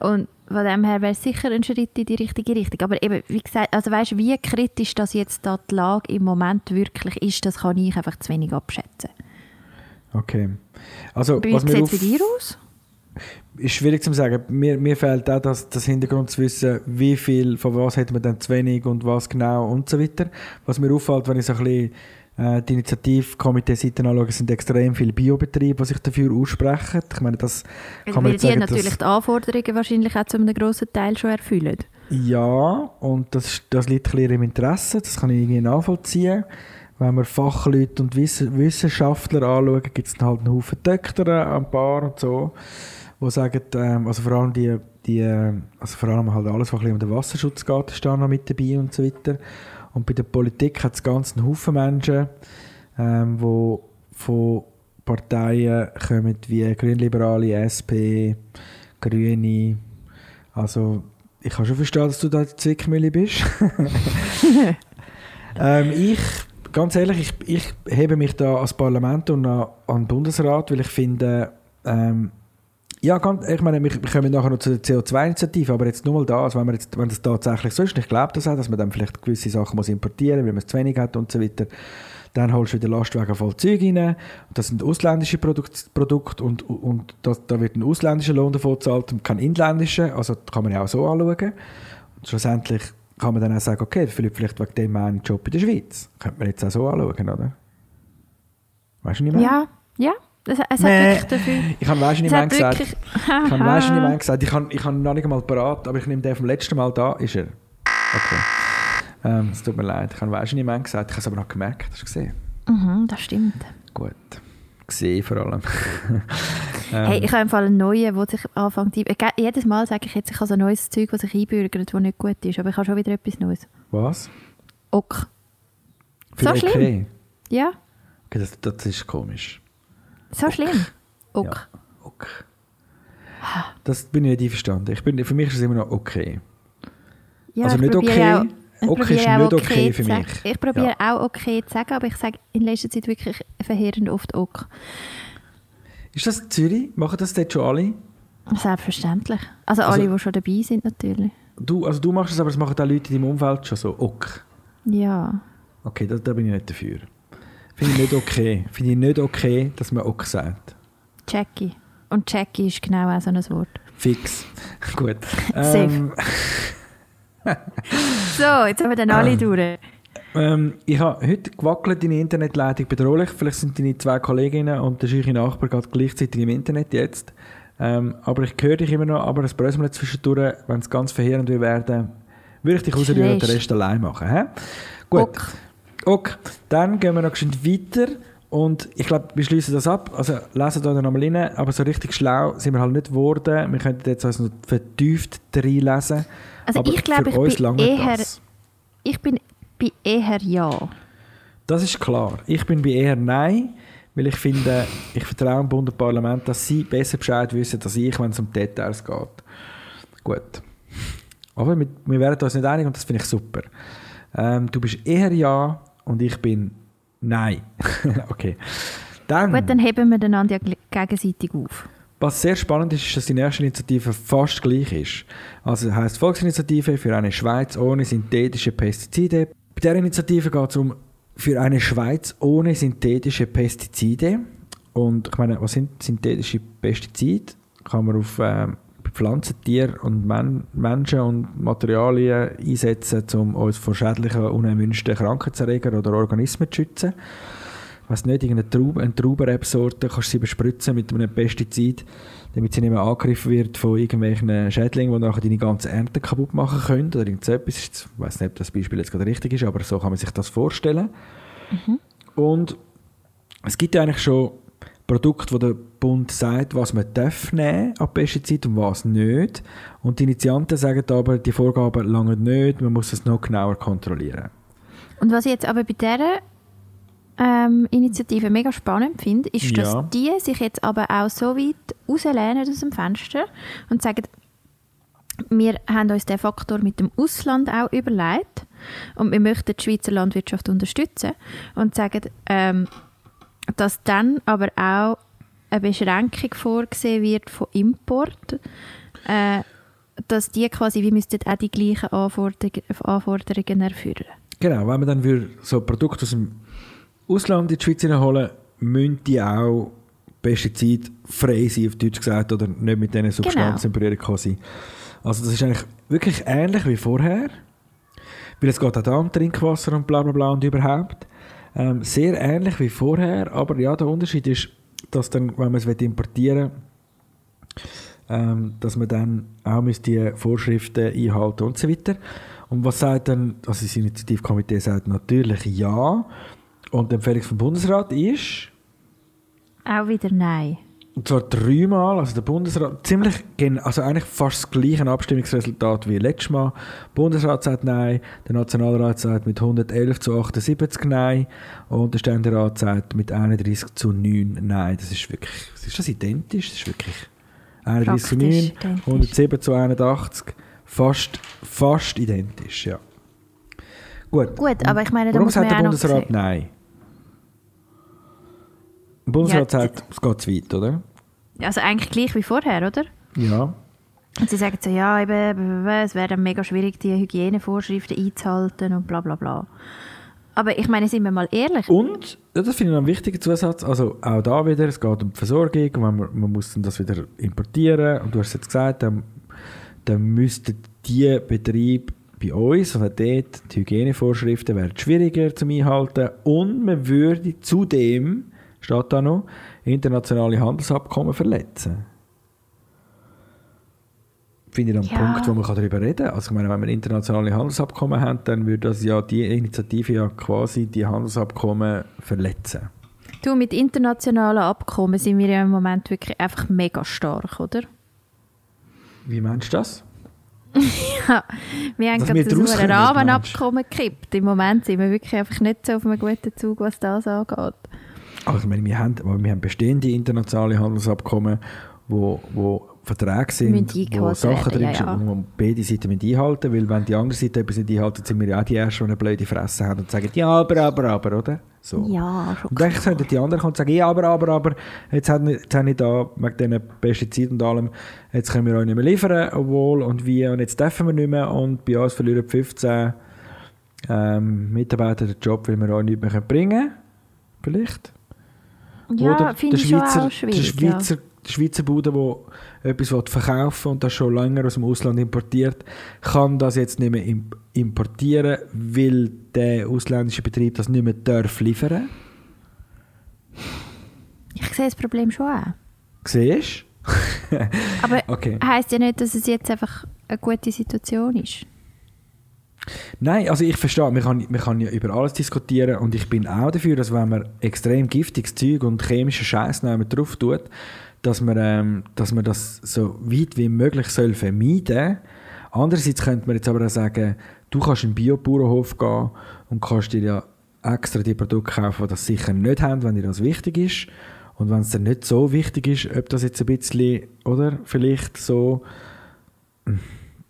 Und von dem her wäre es sicher ein Schritt in die richtige Richtung. Aber eben, wie gesagt, also weißt, wie kritisch das jetzt da die Lage im Moment wirklich ist, das kann ich einfach zu wenig abschätzen. Okay. Also, wie sieht es bei dir aus? Ist schwierig zu sagen. Mir, mir fehlt auch das, das Hintergrund zu wissen, wie viel, von was hat man dann zu wenig und was genau und so weiter. Was mir auffällt, wenn ich so ein bisschen äh, die Initiativkomitee-Seiten anschauen, sind extrem viele Biobetriebe, die sich dafür aussprechen. Ich meine, das kann man Weil die sagen, natürlich die Anforderungen wahrscheinlich auch zu einem grossen Teil schon erfüllen. Ja, und das, das liegt ein bisschen im Interesse, das kann ich irgendwie nachvollziehen. Wenn wir Fachleute und Wissenschaftler anschauen, gibt es halt einen Haufen Doktoren, ein paar und so, die sagen, ähm, also vor allem die, die also vor allem halt alles, was ein bisschen um den Wasserschutz geht, ist da noch mit dabei und so weiter. Und bei der Politik hat es ganz einen Haufen Menschen, ähm, die von Parteien kommen wie Grünliberale, SP, Grüne. Also ich kann schon verstehen, dass du da die Zwickmühle bist. ähm, ich, ganz ehrlich, ich, ich hebe mich da als Parlament und an, an den Bundesrat, weil ich finde, ähm, ja, ganz, ich meine, wir kommen nachher noch zu der CO2-Initiative, aber jetzt nur mal da, also wenn, man jetzt, wenn das tatsächlich so ist, ich glaube das auch, dass man dann vielleicht gewisse Sachen muss importieren muss, weil man es zu wenig hat und so weiter, dann holst du wieder Lastwagen voll Zeug rein. Das sind ausländische Produkte Produkt und, und das, da wird ein ausländischer Lohn davon gezahlt und kein inländischer. Also kann man ja auch so anschauen. Und schlussendlich kann man dann auch sagen, okay, vielleicht wegen dem einen Job in der Schweiz. Könnte man jetzt auch so anschauen, oder? Weißt du nicht mehr? Ja, ja. Es, es nee, hat dafür... Ich habe mehr gesagt. ich habe mehr gesagt. Ich habe ich hab noch nicht einmal parat, aber ich nehme den vom letzten Mal da. Ist er? Okay. Ähm, es tut mir leid. Ich habe mehr gesagt. Ich habe es aber noch gemerkt. Hast du gesehen? Mhm, das stimmt. Gut. Gesehen vor allem. ähm. Hey, ich habe einfach einen neuen, der sich anfängt... Jedes Mal sage ich jetzt, ich habe so ein neues Zeug, das sich einbürgert, das nicht gut ist. Aber ich habe schon wieder etwas Neues. Was? Ok. Für so schlimm? Okay. Ja. Okay, das, das ist komisch. So ok. schlimm? Ok. Ja, ok. Das bin ich nicht einverstanden. Ich bin, für mich ist es immer noch okay. Ja, also nicht okay, auch, Ich Okay ist auch nicht okay für zu mich. Ich probiere auch okay zu sagen, aber ich sage in letzter Zeit wirklich verheerend oft ok. Ist das Zürich? Machen das dort schon alle? Selbstverständlich. Also, Also- alle, die schon dabei sind, natürlich. Du, also du machst es, aber es machen auch Leute in deinem Umfeld schon so. Ok. Ja. Okay, da, da bin ich nicht dafür. Finde ich nicht okay. Finde ich nicht okay, dass man ok sagt. Jackie. Und Jackie ist genau auch so ein Wort. Fix. Gut. Ähm, So, jetzt haben wir dann alle durch. ähm, ich habe heute gewackelt, deine Internetleitung bedrohlich. Vielleicht sind deine zwei Kolleginnen und der scheuche Nachbar gerade gleichzeitig im Internet jetzt. Ähm, aber ich höre dich immer noch, aber es bröselt zwischendurch. Wenn es ganz verheerend werden, würde ich dich rausrühren und den. Rest allein machen. Hä? Gut. Ok. Okay, dann gehen wir noch geschwind weiter und ich glaube, wir schließen das ab. Also lesen da nochmal rein, aber so richtig schlau sind wir halt nicht geworden. Wir könnten jetzt also noch vertieft reinlesen. Also aber ich glaube, ich bin eher- das. Ich bin bei eher ja. Das ist klar. Ich bin bei eher Nein, weil ich finde, ich vertraue dem Bund und Parlament, dass sie besser Bescheid wissen als ich, wenn es um Details geht. Gut. Aber wir, wir werden uns nicht einig und das finde ich super. Ähm, du bist eher Ja und ich bin Nein. okay. Dann, Gut, dann heben wir einander ja gegenseitig auf. was sehr spannend ist, ist, dass die nächste Initiative fast gleich ist. Also das heisst Volksinitiative für eine Schweiz ohne synthetische Pestizide. Bei dieser Initiative geht es um für eine Schweiz ohne synthetische Pestizide. Und ich meine, was sind synthetische Pestizide? Kann man auf ähm, Pflanzen, Tiere und Men Menschen und Materialien einsetzen, um uns vor schädlichen, unerwünschten Krankheitserregern oder Organismen zu schützen. Was nicht, irgendeine Traube, eine Traubenrebsorte, kannst du sie bespritzen mit einem Pestizid, damit sie nicht mehr angegriffen wird von irgendwelchen Schädlingen, die nachher deine ganze Ernte kaputt machen können oder irgend so etwas. Ich weiß nicht, ob das Beispiel jetzt gerade richtig ist, aber so kann man sich das vorstellen. Und es gibt ja eigentlich schon Produkte, wo der Bund sagt, was man darf nehmen an Pestizid und was nicht. Und die Initianten sagen aber, die Vorgaben langen nicht, man muss es noch genauer kontrollieren. Und was ich jetzt aber bei dieser ähm, Initiative mega spannend finde, ist, dass Ja. die sich jetzt aber auch so weit rauslehnen aus dem Fenster und sagen, wir haben uns den Faktor mit dem Ausland auch überlegt und wir möchten die Schweizer Landwirtschaft unterstützen und sagen, ähm, dass dann aber auch eine Beschränkung vorgesehen wird von Import, äh, dass die quasi, wir müssten auch die gleichen Anforderungen, Anforderungen erfüllen. Genau, wenn man dann würde so Produkte aus dem Ausland in die Schweiz holen, müssen die auch pestizidfrei sein, auf Deutsch gesagt, oder nicht mit diesen Substanzen in Berührung kommen sein. Also das ist eigentlich wirklich ähnlich wie vorher, weil es geht auch da um Trinkwasser und bla bla bla und überhaupt. Ähm, sehr ähnlich wie vorher, aber ja, der Unterschied ist, dass dann, wenn man es importieren will, ähm, dass man dann auch die Vorschriften einhalten und so weiter. Und was sagt dann, also das Initiativkomitee sagt natürlich ja. Und die Empfehlung vom Bundesrat ist, Auch wieder nein. Und zwar dreimal, also der Bundesrat, ziemlich, also eigentlich fast das gleiche Abstimmungsresultat wie letztes Mal. Der Bundesrat sagt Nein, der Nationalrat sagt mit 111 zu 78 Nein und der Ständerat sagt mit 31 zu 9 Nein. Das ist wirklich, ist das identisch? Das ist wirklich 31 zu 9, Praktisch identisch. 107 zu 81, fast, fast identisch, ja. Gut. Gut, aber ich meine, da Warum muss man sagt der Bundesrat. Nein? Der Bundesrat Ja, sagt, es geht zu weit, oder? Also eigentlich gleich wie vorher, oder? Ja. Und sie sagen so, ja, eben, es wäre dann mega schwierig, die Hygienevorschriften einzuhalten und bla bla bla. Aber ich meine, sind wir mal ehrlich, Und, ja, das finde ich noch einen wichtigen Zusatz, also auch da wieder, es geht um die Versorgung, wenn man, man muss dann das wieder importieren und du hast jetzt gesagt, dann, dann müssten die Betriebe bei uns oder dort, die Hygienevorschriften wären schwieriger zum Einhalten und man würde zudem, steht da noch, internationale Handelsabkommen verletzen. Finde ich einen Ja. Punkt, wo man darüber reden kann. Also ich meine, wenn wir internationale Handelsabkommen haben, dann würde das ja die Initiative ja quasi die Handelsabkommen verletzen. du, mit internationalen Abkommen sind wir ja im Moment wirklich einfach mega stark, oder? Wie meinst du das? Ja, wir haben Dass gerade so ein kommen, Rahmenabkommen gekippt. Im Moment sind wir wirklich einfach nicht so auf einem guten Zug, was das angeht. Also ich meine, wir haben, wir haben bestehende internationale Handelsabkommen, wo, wo Verträge sind, wo Sachen drin ja, sind, ja. man beide Seiten einhalten weil wenn die andere Seite etwas nicht einhalten, sind wir ja auch die Ersten, die eine blöde Fresse haben und sagen, ja, aber, aber, aber, oder? So. Ja, schon Und dann könnten die anderen kommen und sagen, ja, aber, aber, aber, jetzt habe ich, jetzt habe ich da, wegen diesen Pestiziden und allem, jetzt können wir euch nicht mehr liefern, obwohl und wie, und jetzt dürfen wir nicht mehr und bei uns verlieren 15 ähm, Mitarbeiter den Job, weil wir euch nicht mehr bringen können. Vielleicht. Ja, Oder der Schweizer, auch der. Schweizer, der Schweizer Bude, der etwas will verkaufen und das schon länger aus dem Ausland importiert, kann das jetzt nicht mehr im- importieren, weil der ausländische Betrieb das nicht mehr darf liefern. ja. Ich sehe das Problem schon auch. Siehst Aber Okay. heisst ja nicht, dass es jetzt einfach eine gute Situation ist. Nein, also ich verstehe, man kann, man kann ja über alles diskutieren und ich bin auch dafür, dass wenn man extrem giftiges Zeug und chemische Scheiß drauf tut, dass man, ähm, dass man das so weit wie möglich soll vermeiden. Andererseits könnte man jetzt aber auch sagen, du kannst in den Biobauernhof gehen und kannst dir ja extra die Produkte kaufen, die das sicher nicht haben, wenn dir das wichtig ist. Und wenn es dir nicht so wichtig ist, ob das jetzt ein bisschen, oder, vielleicht so,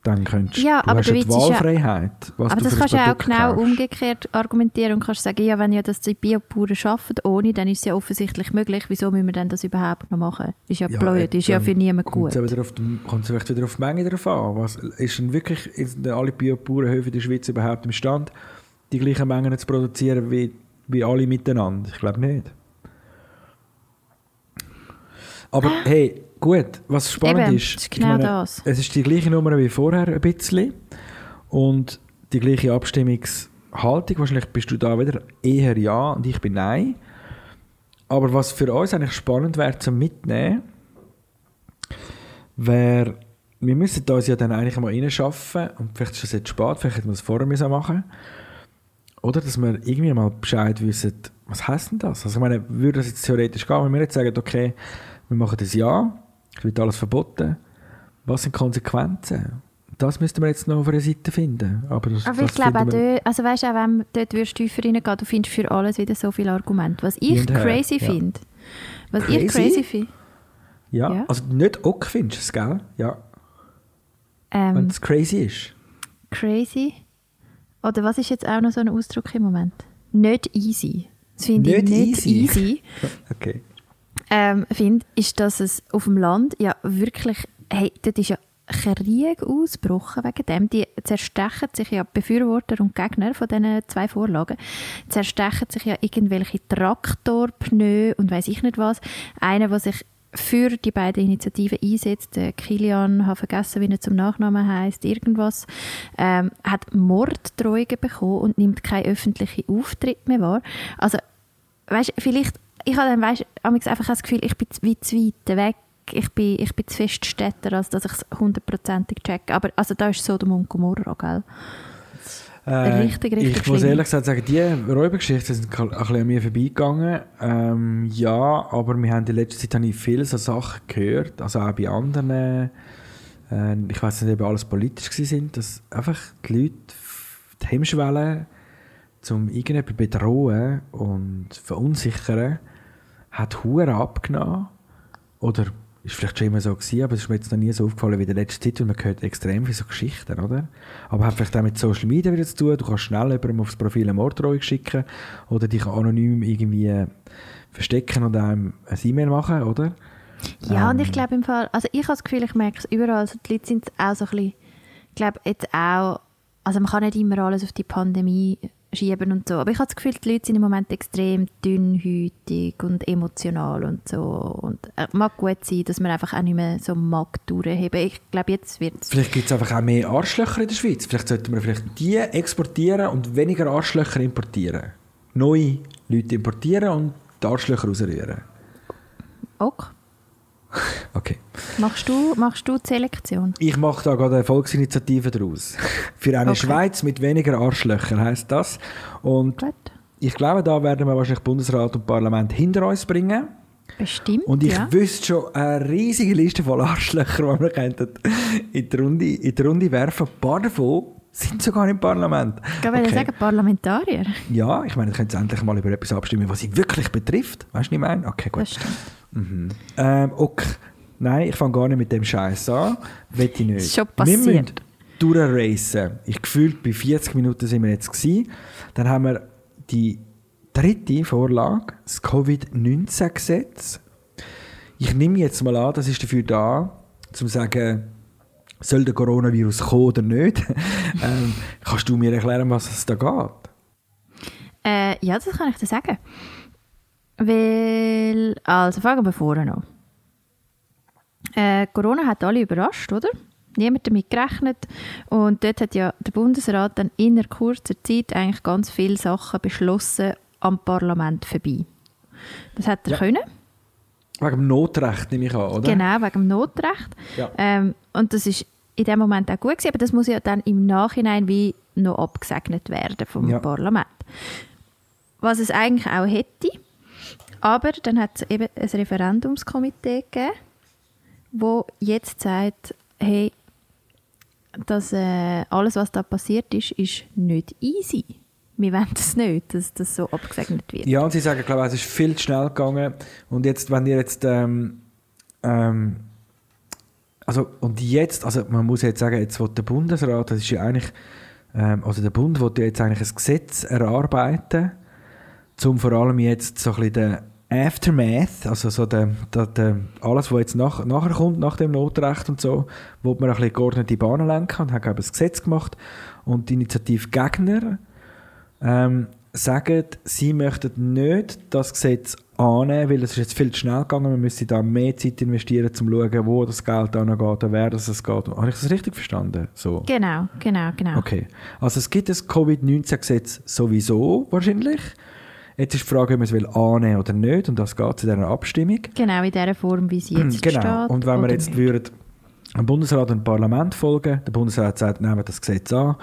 dann könntest Ja, du aber hast ja die ja- Wahlfreiheit, was Aber das kannst du ja auch genau kaufst. umgekehrt argumentieren und kannst sagen, ja, wenn ja das die Biobauern schaffen ohne, dann ist es ja offensichtlich möglich. Wieso müssen wir denn das überhaupt noch machen? Ist ja, blöd, ist ja für niemanden gut. kommt es vielleicht wieder auf die Menge drauf an. Was, ist denn wirklich sind alle Biobauernhöfe in der Schweiz überhaupt imstand, die gleichen Mengen zu produzieren wie, wie alle miteinander? Ich glaube nicht. Aber hey, gut, was spannend Eben, ist, ist genau ich das. es ist die gleiche Nummer wie vorher ein bisschen und die gleiche Abstimmungshaltung. Wahrscheinlich bist du da wieder eher ja und ich bin nein. Aber was für uns eigentlich spannend wäre zum Mitnehmen, wäre, wir müssen uns ja dann eigentlich mal reinschaffen und vielleicht ist das jetzt spät, vielleicht hätten wir es vorher müssen machen oder dass wir irgendwie mal Bescheid wissen, was heisst denn das? Also ich meine, würde das jetzt theoretisch gehen, wenn wir jetzt sagen, okay, wir machen das Ja, wird alles verboten, was sind Konsequenzen? Das müssten wir jetzt noch auf einer Seite finden. Aber, das, Aber ich glaube auch dort, also weißt auch wenn du dort würdest tiefer reingehen, du findest für alles wieder so viele Argumente. Was ich crazy ja. finde, was Crazy? ich crazy finde, Ja, Ja. also nicht ok findest du es, gell? Ja, wenn ähm, es crazy ist. crazy, oder was ist jetzt auch noch so ein Ausdruck im Moment? Nicht easy. Das finde ich Nicht nicht easy. easy. Okay. Ähm, finde, ist, dass es auf dem Land ja wirklich, hey, dort ist ja Krieg ausgebrochen wegen dem. Die zerstechen sich ja, Befürworter und Gegner von diesen zwei Vorlagen, zerstechen sich ja irgendwelche Traktorpneu und weiß ich nicht was. Einer, der sich für die beiden Initiativen einsetzt, der Kilian, habe vergessen, wie er zum Nachnamen heißt, irgendwas, ähm, hat Morddrohungen bekommen und nimmt keinen öffentlichen Auftritt mehr wahr. Also weißt, vielleicht, ich habe dann weißt, einfach das Gefühl, ich bin wie zu weit weg, ich bin, ich bin zu fest Städter, als dass ich es hundertprozentig checke. Aber also da ist Sodom und Gomorra, gell? Richtig, richtig Ich muss ehrlich gesagt sagen, die Räubergeschichten sind ein bisschen an mir vorbeigegangen. Ähm, ja, aber wir haben in letzter Zeit habe ich viele so Sachen gehört, also auch bei anderen, äh, ich weiß nicht, ob alles politisch sind, dass einfach die Leute die Hemmschwelle zum irgendjemanden bedrohen und verunsichern, hat hure abgenommen. Oder ist vielleicht schon immer so gewesen, aber es ist mir jetzt noch nie so aufgefallen wie in der letzten Zeit, weil man hört extrem viele so Geschichten, oder? Aber hat vielleicht auch mit Social Media wieder zu tun. Du kannst schnell jemandem aufs Profil eine Morddrohung schicken oder dich anonym irgendwie verstecken und einem ein E-Mail machen, oder? Ja, und Ähm. ich glaube im Fall, also ich habe das Gefühl, ich merke es überall, also die Leute sind auch so ein bisschen, ich glaube jetzt auch, also man kann nicht immer alles auf die Pandemie schieben und so, aber ich habe das Gefühl, die Leute sind im Moment extrem dünnhütig und emotional und so und es mag gut sein, dass man einfach auch nicht mehr so mag durchheben. Ich glaube, jetzt wird es Vielleicht gibt es einfach auch mehr Arschlöcher in der Schweiz. Vielleicht sollten wir vielleicht die exportieren und weniger Arschlöcher importieren. Neue Leute importieren und die Arschlöcher rausrühren. auch. Okay. Machst du, machst du die Selektion? Ich mache da gerade eine Volksinitiative daraus. Für eine Okay. Schweiz mit weniger Arschlöchern heisst das. Und Gut. ich glaube, da werden wir wahrscheinlich Bundesrat und Parlament hinter uns bringen. Bestimmt, Und ich ja. wüsste schon eine riesige Liste von Arschlöchern, die wir könnten in die Runde, in die Runde werfen. Ein paar davon sind sogar im Parlament. Ich würde sagen, Parlamentarier. Ja, ich meine, können Sie endlich mal über etwas abstimmen, was Sie wirklich betrifft. Weißt du, was ich meine? Okay, gut. Das stimmt. Ähm, ok. nein, ich fange gar nicht mit dem Scheiß an. Will ich nicht. Ist schon Wir müssen passiert. durchracen. Ich gefühlt bei 40 Minuten sind wir jetzt gewesen. Dann haben wir die dritte Vorlage, das Covid-19-Gesetz. Ich nehme jetzt mal an, das ist dafür da, um zu sagen, soll der Coronavirus kommen oder nicht? ähm, kannst du mir erklären, was es da geht? Äh, ja, das kann ich dir sagen. Weil, also fangen wir vorne an. Äh, Corona hat alle überrascht, oder? Niemand damit gerechnet. Und dort hat ja der Bundesrat dann in kurzer Zeit eigentlich ganz viele Sachen beschlossen am Parlament vorbei. Das hat er Ja. können. Wegen dem Notrecht nehme ich an, oder? Genau, wegen dem Notrecht. Ja. Ähm, und das ist in dem Moment auch gut gewesen, aber das muss ja dann im Nachhinein wie noch abgesegnet werden vom Ja. Parlament. Was es eigentlich auch hätte, aber dann hat es eben ein Referendumskomitee gegeben, wo jetzt sagt, hey, dass äh, alles, was da passiert ist, ist nicht easy. Wir wollen das nicht, dass das so abgesegnet wird. Ja, und sie sagen, glaube ich, es ist viel zu schnell gegangen. Und jetzt, wenn ihr jetzt, ähm, ähm, also, und jetzt, also man muss jetzt sagen, jetzt will der Bundesrat, das ist ja eigentlich, ähm, also der Bund will ja jetzt eigentlich ein Gesetz erarbeiten, um vor allem jetzt so ein bisschen den Aftermath, also so der, der, der, alles, was jetzt nach, nachher kommt, nach dem Notrecht und so, wo man ein bisschen geordnete Bahnen lenken und hat, glaube ich, ein Gesetz gemacht. Und die Initiativgegner ähm, sagen, sie möchten nicht das Gesetz annehmen, weil es ist jetzt viel zu schnell gegangen. Man müsste da mehr Zeit investieren, um zu schauen, wo das Geld angeht und wer das es geht. Habe ich das richtig verstanden? So. Genau, genau, genau. Okay. Also es gibt das Covid-19-Gesetz sowieso wahrscheinlich. Jetzt ist die Frage, ob man es will annehmen oder nicht. Und das geht zu dieser Abstimmung. Genau, in der Form, wie sie jetzt genau. steht. Und wenn wir jetzt würden dem Bundesrat und dem Parlament folgen, der Bundesrat sagt, nehmen wir das Gesetz an,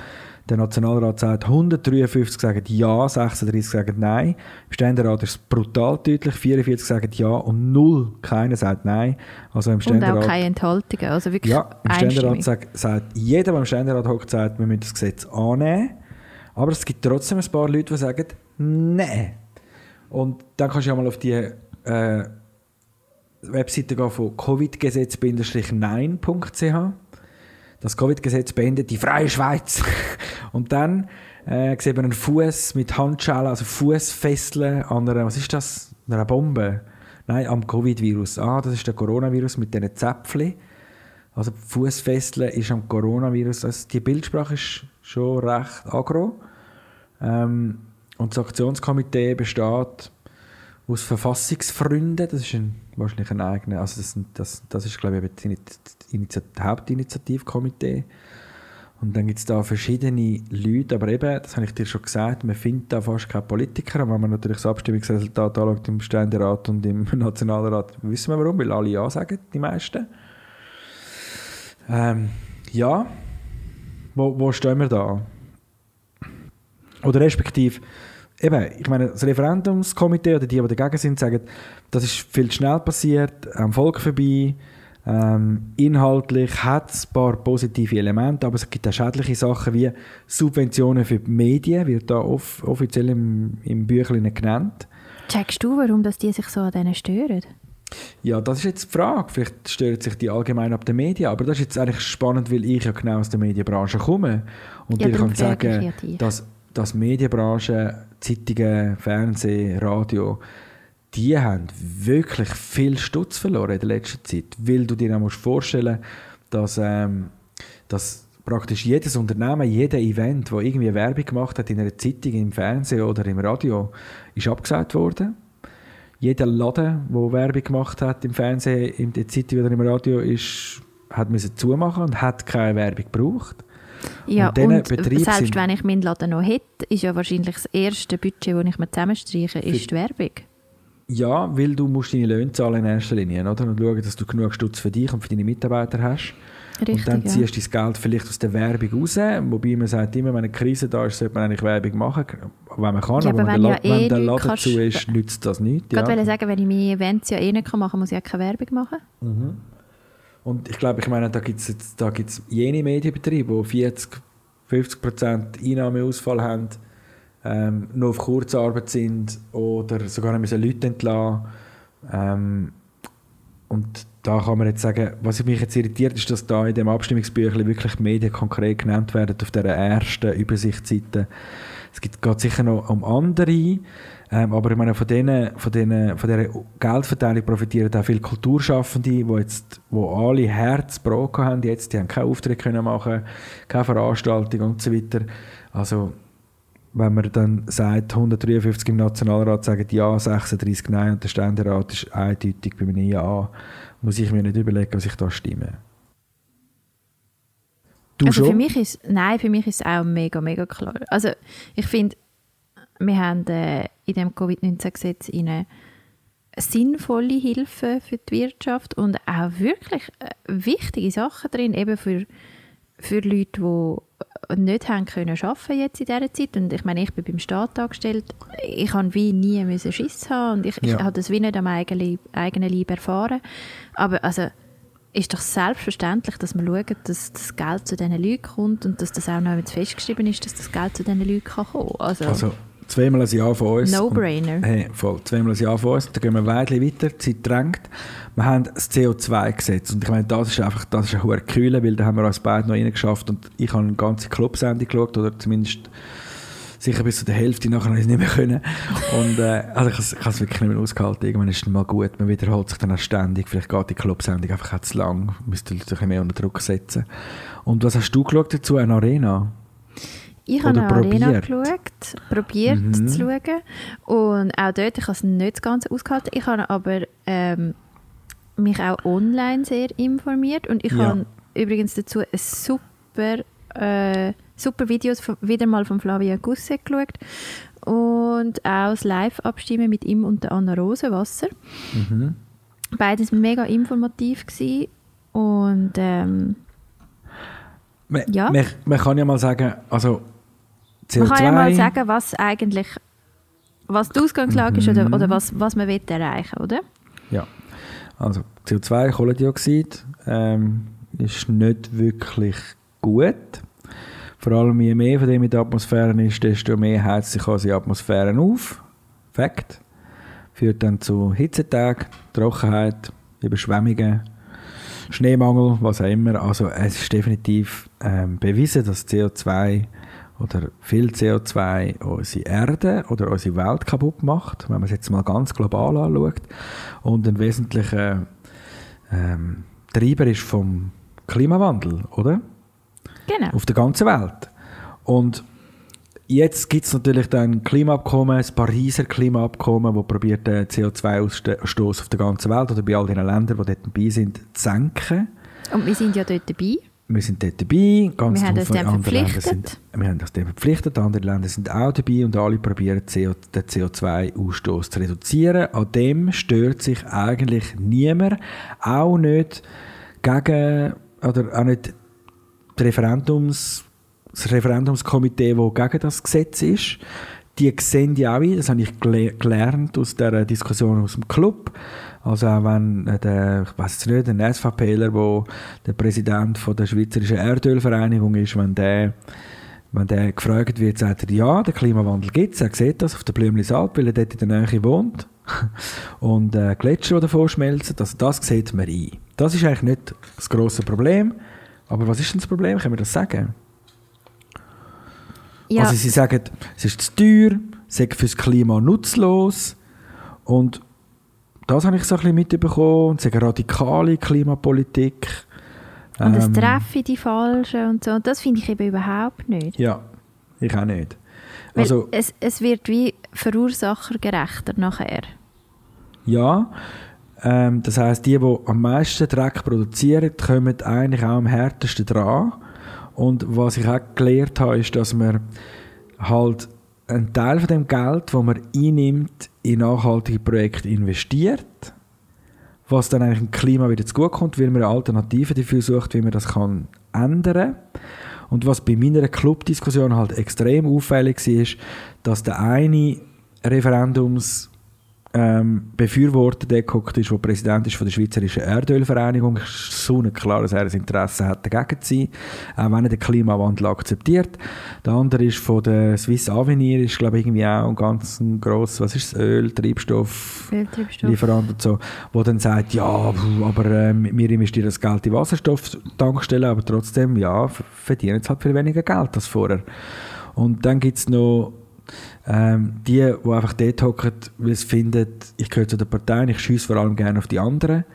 der Nationalrat sagt, 153 sagen ja, 36 sagen nein. Im Ständerat ist es brutal deutlich, 44 sagen ja und 0, keiner sagt nein. Also im Und Ständerat... auch keine Enthaltungen, also wirklich Ja, im Ständerat sagt, sagt jeder, der im Ständerat hockt, sagt, wir müssen das Gesetz annehmen. Aber es gibt trotzdem ein paar Leute, die sagen, nein. Und dann kannst du ja mal auf die äh, Webseite gehen von covidgesetz-nein.ch. Das Covid-Gesetz beendet die freie Schweiz. Und dann äh, sieht man einen Fuß mit Handschellen, also Fußfesseln an einer, was ist das? Einer Bombe? Nein, am Covid-Virus. Ah, das ist der Coronavirus mit diesen Zäpfchen. Also Fußfesseln ist am Coronavirus. Also die Bildsprache ist schon recht agro. Ähm, und das Aktionskomitee besteht aus Verfassungsfreunden. Das ist ein, wahrscheinlich ein eigener, also das, das, das ist glaube ich das Initi- Initiat- Hauptinitiativkomitee. Und dann gibt es da verschiedene Leute, aber eben, das habe ich dir schon gesagt, man findet da fast keine Politiker. Und wenn man natürlich das Abstimmungsresultat anschaut im Ständerat und im Nationalrat, wissen wir warum, weil alle Ja sagen, die meisten. Ähm, ja, wo, wo stehen wir da? Oder respektive, eben, ich meine, das Referendumskomitee oder die, die dagegen sind, sagen, das ist viel zu schnell passiert, am Volk vorbei. Ähm, inhaltlich hat es ein paar positive Elemente, aber es gibt auch schädliche Sachen wie Subventionen für die Medien, wird da off offiziell im, im Büchlein genannt. Checkst du, warum dass die sich so an denen stören? Ja, das ist jetzt die Frage. Vielleicht stören sich die allgemein ab den Medien, aber das ist jetzt eigentlich spannend, weil ich ja genau aus der Medienbranche komme. Und Ja, ich darum kann sagen, dass, dass Medienbranche, Zeitungen, Fernsehen, Radio, die haben wirklich viel Stutz verloren in der letzten Zeit. Weil du dir auch musst vorstellen dass, ähm, dass praktisch jedes Unternehmen, jeder Event, wo irgendwie Werbung gemacht hat in einer Zeitung, im Fernsehen oder im Radio, ist abgesagt worden. Jeder Laden, der Werbung gemacht hat im Fernsehen, in der Zeitung oder im Radio, ist, hat müssen zumachen und hat keine Werbung gebraucht. Ja, Und und, selbst wenn ich meinen Laden noch hätte, ist ja wahrscheinlich das erste Budget, das ich mir zusammenstreiche, ist die Werbung. Ja, weil du musst deine Löhne zahlen in erster Linie, oder? Und schauen, dass du genug Stutz für dich und für deine Mitarbeiter hast. Richtig, und dann ja. ziehst du das Geld vielleicht aus der Werbung raus. Wobei man sagt immer, wenn eine Krise da ist, sollte man eigentlich Werbung machen, wenn man kann. Ja, aber aber wenn, der, ja La eh der Laden kannst- zu ist, nützt das nichts. Ich Ja. wollte sagen, wenn ich meine Events ja eh nicht machen kann, muss ich auch keine Werbung machen. Und ich glaube, ich meine, da gibt es da gibt's jene Medienbetriebe, die 40, 50 Prozent Einnahmeausfall haben, ähm, nur auf Kurzarbeit sind oder sogar müssen Leute entlassen ähm, und da kann man jetzt sagen, was mich jetzt irritiert, ist, dass da in dem Abstimmungsbüchlein wirklich Medien konkret genannt werden auf der ersten Übersichtsseite. Es geht sicher noch um andere, ähm, aber ich meine, von, denen, von, denen, von dieser Geldverteilung profitieren auch viele Kulturschaffende, die jetzt, wo alle Herzbrocken haben jetzt, die haben keinen Auftritt können machen, keine Veranstaltung und so weiter. Also wenn man dann sagt, 153 im Nationalrat sagen Ja, 36 Nein und der Ständerat ist eindeutig bei einem Ja, muss ich mir nicht überlegen, was ich da stimme. Du also schon? Für mich ist, nein, für mich ist es auch mega, mega klar. Also ich finde, wir haben äh, in dem Covid-19-Gesetz eine sinnvolle Hilfe für die Wirtschaft und auch wirklich äh, wichtige Sachen drin, eben für, für Leute, die nicht haben können arbeiten jetzt in dieser Zeit. Und ich meine, ich bin beim Staat angestellt. Ich habe wie nie müssen Schiss haben und ich, ja. ich habe das wie nicht am eigenen, eigenen Leib erfahren. Aber also ist doch selbstverständlich, dass wir schauen, dass das Geld zu diesen Leuten kommt und dass das auch noch festgeschrieben ist, dass das Geld zu diesen Leuten kann kommen kann. Also, also zweimal ein Jahr von uns. No-brainer. Hey, voll. Zweimal ein Jahr von uns. Dann gehen wir weiter weiter. Die Zeit drängt. Wir haben das CO2-Gesetz. Und ich meine, das ist einfach, das ist ein hoher Kühle, weil da haben wir uns beide noch reingeschafft. Und ich habe eine ganze Clubsendung geschaut, oder zumindest sicher bis zu der Hälfte, nachher habe ich es nicht mehr können. Und, äh, also ich habe es wirklich nicht mehr ausgehalten. Irgendwann ist es mal gut, man wiederholt sich dann auch ständig. Vielleicht geht die Clubsendung einfach auch zu lang, müsste Leute ein bisschen mehr unter Druck setzen. Und was hast du geschaut dazu, eine Arena? Ich habe eine Arena geschaut, probiert mhm. zu schauen. Und auch dort, ich habe es nicht ganz ausgehalten. Ich habe aber ähm, mich auch online sehr informiert. Und ich ja. habe übrigens dazu ein super, äh, super Videos von, wieder mal von Flavia Gusse geschaut. Und auch das Live-Abstimmen mit ihm und der Anna Rosenwasser. Mhm. Beides mega informativ gewesen. Und ähm, man, ja. man, man kann ja mal sagen, also CO2. Man kann ja mal sagen, was eigentlich was die Ausgangslage mhm. ist oder, oder was, was man will erreichen oder? Ja, also CO2, Kohlendioxid, ähm, ist nicht wirklich gut. Vor allem je mehr von dem in der Atmosphäre ist, desto mehr heizt sich unsere Atmosphäre auf. Fakt. Führt dann zu Hitzetagen, Trockenheit, Überschwemmungen, Schneemangel, was auch immer. Also es ist definitiv ähm, bewiesen, dass CO2 oder viel CO2 unsere Erde oder unsere Welt kaputt macht, wenn man es jetzt mal ganz global anschaut. Und ein wesentlicher ähm, Treiber ist vom Klimawandel, oder? Genau. Auf der ganzen Welt. Und jetzt gibt es natürlich dann Klimaabkommen, das Pariser Klimaabkommen, das probiert den CO2-Ausstoß auf der ganzen Welt oder bei all den Ländern, die dort dabei sind, zu senken. Und wir sind ja dort dabei. Wir sind dort dabei. Ganz wir haben uns dem verpflichtet. Sind, wir haben uns dem verpflichtet. Andere Länder sind auch dabei und alle probieren CO, den CO2-Ausstoß zu reduzieren. An dem stört sich eigentlich niemand. Auch nicht gegen, oder auch nicht das, Referendums, das Referendumskomitee, das gegen das Gesetz ist. Die sehen ja auch ein, das habe ich gelernt aus der Diskussion aus dem Club. Also auch wenn äh, der, ich weiß nicht, ein SVPler, der der Präsident von der Schweizerischen Erdölvereinigung ist, wenn der, wenn der gefragt wird, sagt er, ja, der Klimawandel gibt es, er sieht das auf der Blümlisalp, weil er dort in der Nähe wohnt. Und äh, Gletscher, die davon schmelzen, also das sieht man ein. Das ist eigentlich nicht das grosse Problem, aber was ist denn das Problem, können wir das sagen? Ja. Also sie sagen, es ist zu teuer, es ist für das Klima nutzlos und das habe ich so ein bisschen mitbekommen. Und sagen radikale Klimapolitik. Und es ähm, treffe die Falschen und so. Und das finde ich eben überhaupt nicht. Ja, ich auch nicht. also, es, es wird wie verursachergerechter nachher. Ja, ähm, das heißt, die, die am meisten Dreck produzieren, kommen eigentlich auch am härtesten dran. Und was ich auch gelernt habe, ist, dass man halt einen Teil von dem Geld, das man einnimmt, in nachhaltige Projekte investiert, was dann eigentlich dem Klima wieder zugutekommt, weil man eine Alternative dafür sucht, wie man das kann ändern. Und was bei meiner Clubdiskussion halt extrem auffällig war, dass der eine Referendumskandidat ähm, Befürworter der gehockt ist, der Präsident ist von der Schweizerischen Erdölvereinigung. Es ist so klar, dass er ein Interesse hat, dagegen zu sein, auch wenn er den Klimawandel akzeptiert. Der andere ist von der Swiss Avenir, ist glaube ich irgendwie auch ein ganz gross, was ist das, Öl, Treibstoff, Öltreibstoff. Lieferant und so, wo dann sagt, ja, aber äh, wir investieren das Geld in Wasserstofftankstellen, aber trotzdem, ja, verdienen jetzt halt viel weniger Geld als vorher. Und dann gibt es noch ähm, die, die einfach dort hocken, weil sie finden, ich gehöre zu der Partei und ich schiesse vor allem gerne auf die anderen.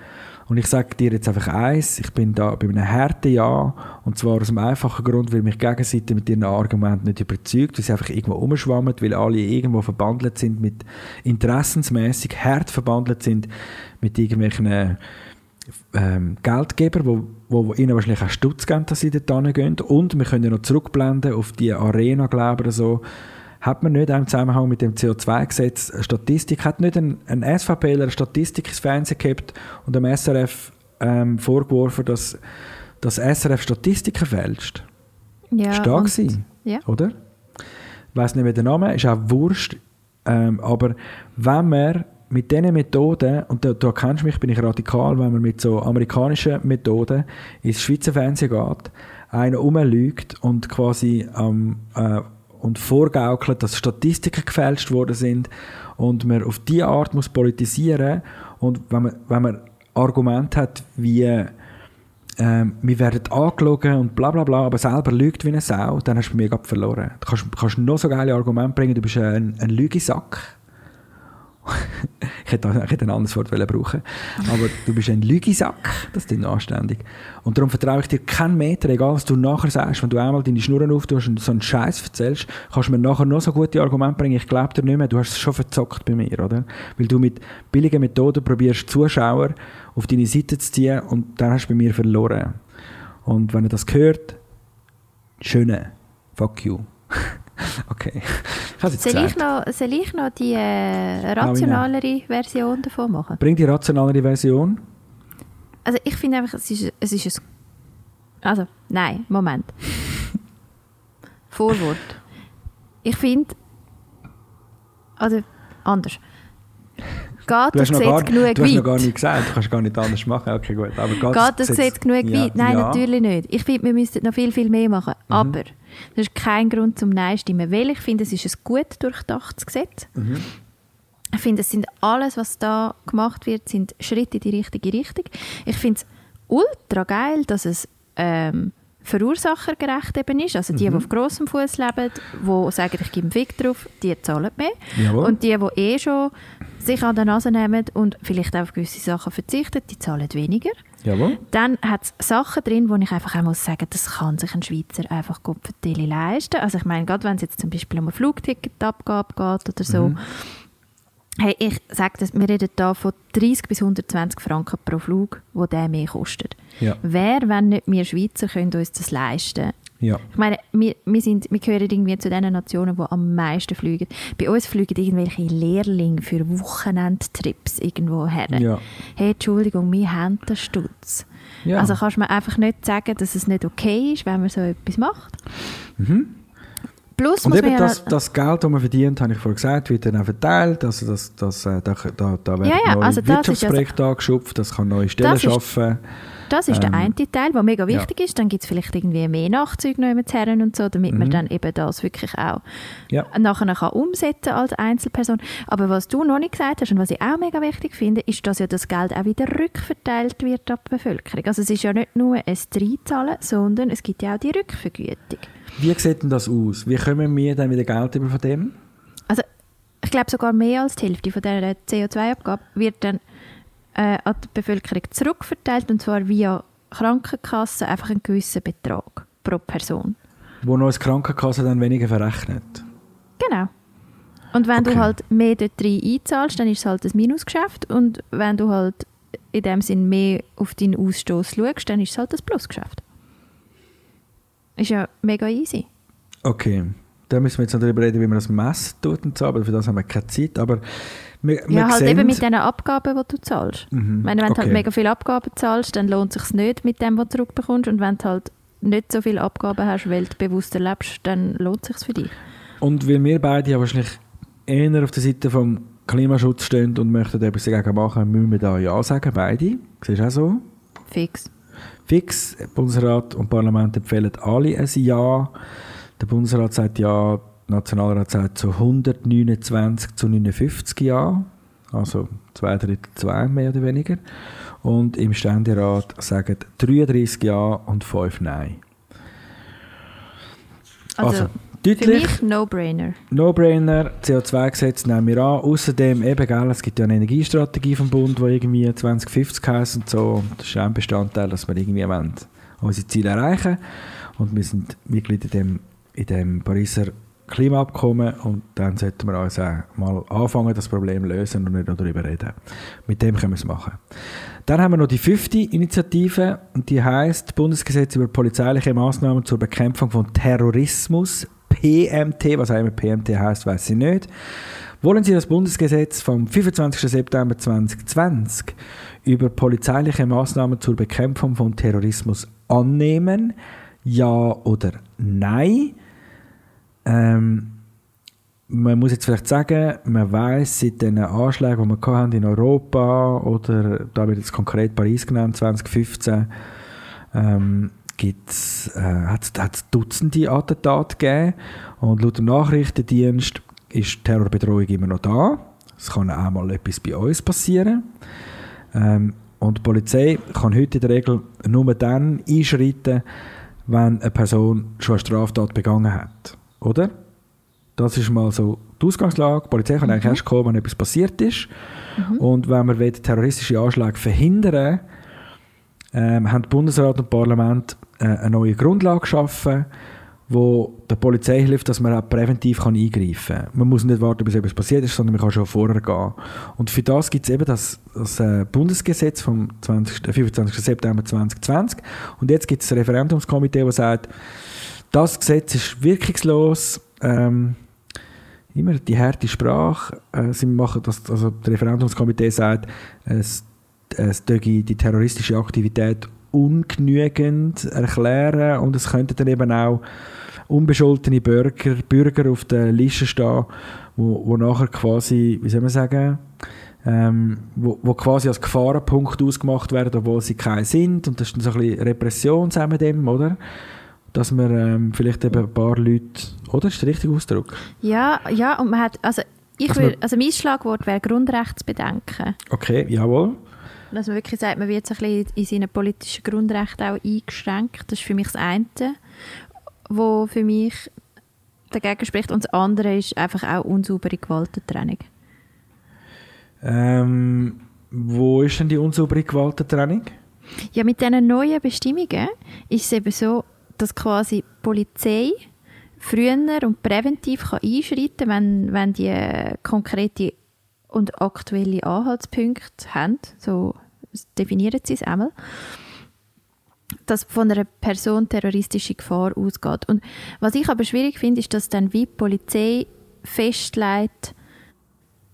Und ich sage dir jetzt einfach eins, ich bin da bei einem harten Ja, und zwar aus einem einfachen Grund, weil mich die Gegenseite mit ihren Argumenten nicht überzeugt, weil sie einfach irgendwo umschwammen, weil alle irgendwo verbandelt sind mit interessensmäßig hart verbandelt sind mit irgendwelchen ähm, Geldgeber, wo, wo, wo ihnen wahrscheinlich auch Stutz geben, dass sie dort gehen. Und wir können ja noch zurückblenden auf die Arena, glaube ich, so. Hat man nicht auch im Zusammenhang mit dem CO2-Gesetz eine Statistik, hat nicht ein, ein SVPler eine Statistik ins Fernsehen gehabt und dem SRF ähm, vorgeworfen, dass das SRF Statistiken fälscht? Ja, und- gewesen, Ja. oder? Ich weiss nicht mehr den Namen, ist auch wurscht. Ähm, aber wenn man mit diesen Methoden, und da, da kennst du mich, bin ich radikal, wenn man mit so amerikanischen Methoden ins Schweizer Fernsehen geht, einen rumlügt und quasi ähm, äh, und vorgaukelt, dass Statistiken gefälscht worden sind und man auf diese Art muss politisieren und wenn man, wenn man Argumente hat wie ähm, wir werden angelogen und bla bla bla, aber selber lügt wie eine Sau, dann hast du bei mir gerade verloren. Du kannst, kannst noch so geile Argumente bringen, du bist ein, ein Lügesack. Ich, hätte, ein anderes Wort brauchen aber du bist ein Lügesack, das ist anständig. Und darum vertraue ich dir keinen Meter, egal was du nachher sagst. Wenn du einmal deine Schnurren auftust und so einen Scheiß erzählst, kannst du mir nachher noch so gute Argumente bringen, ich glaube dir nicht mehr, du hast es schon verzockt bei mir, oder? Weil du mit billigen Methoden probierst, Zuschauer auf deine Seite zu ziehen und dann hast du bei mir verloren. Und wenn ihr das hört, schöne, fuck you. okay. Soll ich, noch, soll ich noch die äh, rationalere Version davon machen? Bring die rationalere Version. Also ich finde einfach, es ist, es ist ein... Also, nein, Moment. Vorwort. Ich finde... Also, anders. Geht Du das Gesetz gar, genug du hast noch gar weit? nicht gesagt, du kannst gar nicht anders machen. Okay, gut. Aber geht, Geht das Gesetz genug ja, weit? Nein, ja. Mhm. natürlich nicht. Ich finde, wir müssten noch viel, viel mehr machen. Aber das ist kein Grund zum Nein stimmen, weil ich finde, es ist ein gut durchdachtes Gesetz. Mhm. Ich finde, es sind alles, was da gemacht wird, sind Schritte in die richtige Richtung. Ich finde es ultra geil, dass es ähm, verursachergerecht eben ist. Also Mhm. die, die auf grossem Fuß leben, die sagen, ich gebe einen Fick drauf, die zahlen mehr. Jawohl. Und die, die eh schon sich an der Nase nehmen und vielleicht auf gewisse Sachen verzichten, die zahlen weniger. Jawohl. Dann hat es Sachen drin, wo ich einfach auch muss sagen, das kann sich ein Schweizer einfach gut leisten. Also ich meine, gerade wenn es jetzt zum Beispiel um eine Flugticketabgabe geht oder so, Mhm. hey, ich sage das, wir reden da von 30 bis 120 Franken pro Flug, wo der mehr kostet. Ja. Wer, wenn nicht wir Schweizer, können uns das leisten? Ja. Ich meine, wir, wir, sind, wir gehören irgendwie zu den Nationen, die am meisten fliegen. Bei uns fliegen irgendwelche Lehrlinge für Wochenendtrips irgendwo her. Ja. Hey, Entschuldigung, wir haben den Stutz. Ja. Also kannst du mir einfach nicht sagen, dass es nicht okay ist, wenn man so etwas macht. Plus Und muss eben das, das Geld, das man verdient, habe ich vorhin gesagt, wird dann auch verteilt. Also das, das, äh, da, da, da werden Ja, ja, neue also Wirtschaftsprojekte angeschöpft, das kann neue Stellen Das ist- schaffen. Das ist Ähm, der eine Teil, der mega ja. wichtig ist. Dann gibt es vielleicht irgendwie mehr Nachzüge noch mit Herren und so, damit man dann eben das wirklich auch Mhm. Ja. nachher kann umsetzen als Einzelperson. Aber was du noch nicht gesagt hast und was ich auch mega wichtig finde, ist, dass ja das Geld auch wieder rückverteilt wird an die Bevölkerung. Also es ist ja nicht nur ein Dreinzahlen, sondern es gibt ja auch die Rückvergütung. Wie sieht denn das aus? Wie kommen wir dann wieder Geld über von dem? Also ich glaube sogar mehr als die Hälfte von dieser CO2-Abgabe wird dann äh, an die Bevölkerung zurückverteilt und zwar via Krankenkasse einfach einen gewissen Betrag pro Person. Wo noch als Krankenkasse dann weniger verrechnet. Genau. Und wenn Okay. du halt mehr dort rein einzahlst, dann ist es halt ein Minusgeschäft und wenn du halt in dem Sinn mehr auf deinen Ausstoß schaust, dann ist es halt ein Plusgeschäft. Ist ja mega easy. Okay. Da müssen wir jetzt noch darüber reden, wie man das messen tut und so, aber für das haben wir keine Zeit. Aber wir, wir Ja, halt eben mit den Abgaben, die du zahlst. Mhm, Ich meine, wenn du okay. halt mega viele Abgaben zahlst, dann lohnt es sich nicht mit dem, was du zurückbekommst. Und wenn du halt nicht so viele Abgaben hast, weil du bewusster lebst, dann lohnt es sich für dich. Und weil wir beide ja wahrscheinlich eher auf der Seite vom Klimaschutz stehen und möchten etwas dagegen machen, müssen wir da Ja sagen, beide. Siehst du auch so? Fix. Fix, Bundesrat und Parlament empfehlen alle ein Ja. Der Bundesrat sagt Ja, Nationalrat sagt zu 129 zu 59 Ja. Also zwei Drittel zwei mehr oder weniger. Und im Ständerat sagen 33 Ja und 5 Nein. Also, Also, deutlich. No-Brainer. No-Brainer, CO2-Gesetz nehmen wir an. Außerdem, eben, gell, es gibt ja eine Energiestrategie vom Bund, die irgendwie 2050 heisst und so. Das ist ein Bestandteil, dass wir irgendwie wollen, unsere Ziele erreichen Und wir sind Mitglied in dem, in dem Pariser Klimaabkommen und dann sollten wir uns auch mal anfangen, das Problem lösen und nicht nur darüber reden. Mit dem können wir es machen. Dann haben wir noch die fünfte Initiative und die heißt Bundesgesetz über polizeiliche Maßnahmen zur Bekämpfung von Terrorismus. PMT, was auch immer PMT heißt, weiß ich nicht. Wollen Sie das Bundesgesetz vom 25. September 2020 über polizeiliche Maßnahmen zur Bekämpfung von Terrorismus annehmen? Ja oder nein? Ähm, man muss jetzt vielleicht sagen, man weiß seit den Anschlägen, die wir in Europa oder da wird jetzt konkret Paris genannt, 2015, ähm, gibt's, äh, hat es Dutzende Attentate gegeben und laut dem Nachrichtendienst ist die Terrorbedrohung immer noch da. Es kann auch mal etwas bei uns passieren. Ähm, und die Polizei kann heute in der Regel nur dann einschreiten, wenn eine Person schon eine Straftat begangen hat. Oder? Das ist mal so die Ausgangslage. Die Polizei kann eigentlich erst kommen, wenn etwas passiert ist. Und wenn wir terroristische Anschläge verhindern ähm, haben Bundesrat und Parlament äh, eine neue Grundlage geschaffen, wo der Polizei hilft, dass man auch präventiv kann eingreifen kann. Man muss nicht warten, bis etwas passiert ist, sondern man kann schon vorher gehen. Und für das gibt es eben das, das äh, Bundesgesetz vom 20, äh, 25. September 2020. Und jetzt gibt es ein Referendumskomitee, das sagt, das Gesetz ist wirkungslos. Ähm, immer die harte Sprache. Äh, sie machen das, also das Referendumskomitee sagt, es, es die terroristische Aktivität ungenügend erklären und es könnten dann eben auch unbescholtene Bürger, Bürger auf der Liste stehen, wo, wo nachher quasi, wie soll man sagen, ähm, wo, wo quasi als Gefahrenpunkt ausgemacht werden, obwohl sie keine sind. Und das ist dann so ein bisschen Repression zusammen mit dem, oder? Dass man ähm, vielleicht eben ein paar Leute, oder? Ist der richtige Ausdruck? Ja, ja, und man hat, also ich würde, also mein Schlagwort wäre Grundrechtsbedenken. Okay, jawohl. Dass man wirklich sagt, man wird so ein bisschen in seinen politischen Grundrechten auch eingeschränkt. Das ist für mich das eine, wo für mich dagegen spricht. Und das andere ist einfach auch unsaubere Gewaltentrennung. Ähm, wo ist denn die unsaubere Gewaltentrennung? Ja, mit diesen neuen Bestimmungen ist es eben so, dass quasi die Polizei früher und präventiv kann einschreiten kann, wenn, wenn die äh, konkrete und aktuelle Anhaltspunkte haben. So definieren sie es einmal. Dass von einer Person terroristische Gefahr ausgeht. Und was ich aber schwierig finde, ist, dass dann wie die Polizei festlegt,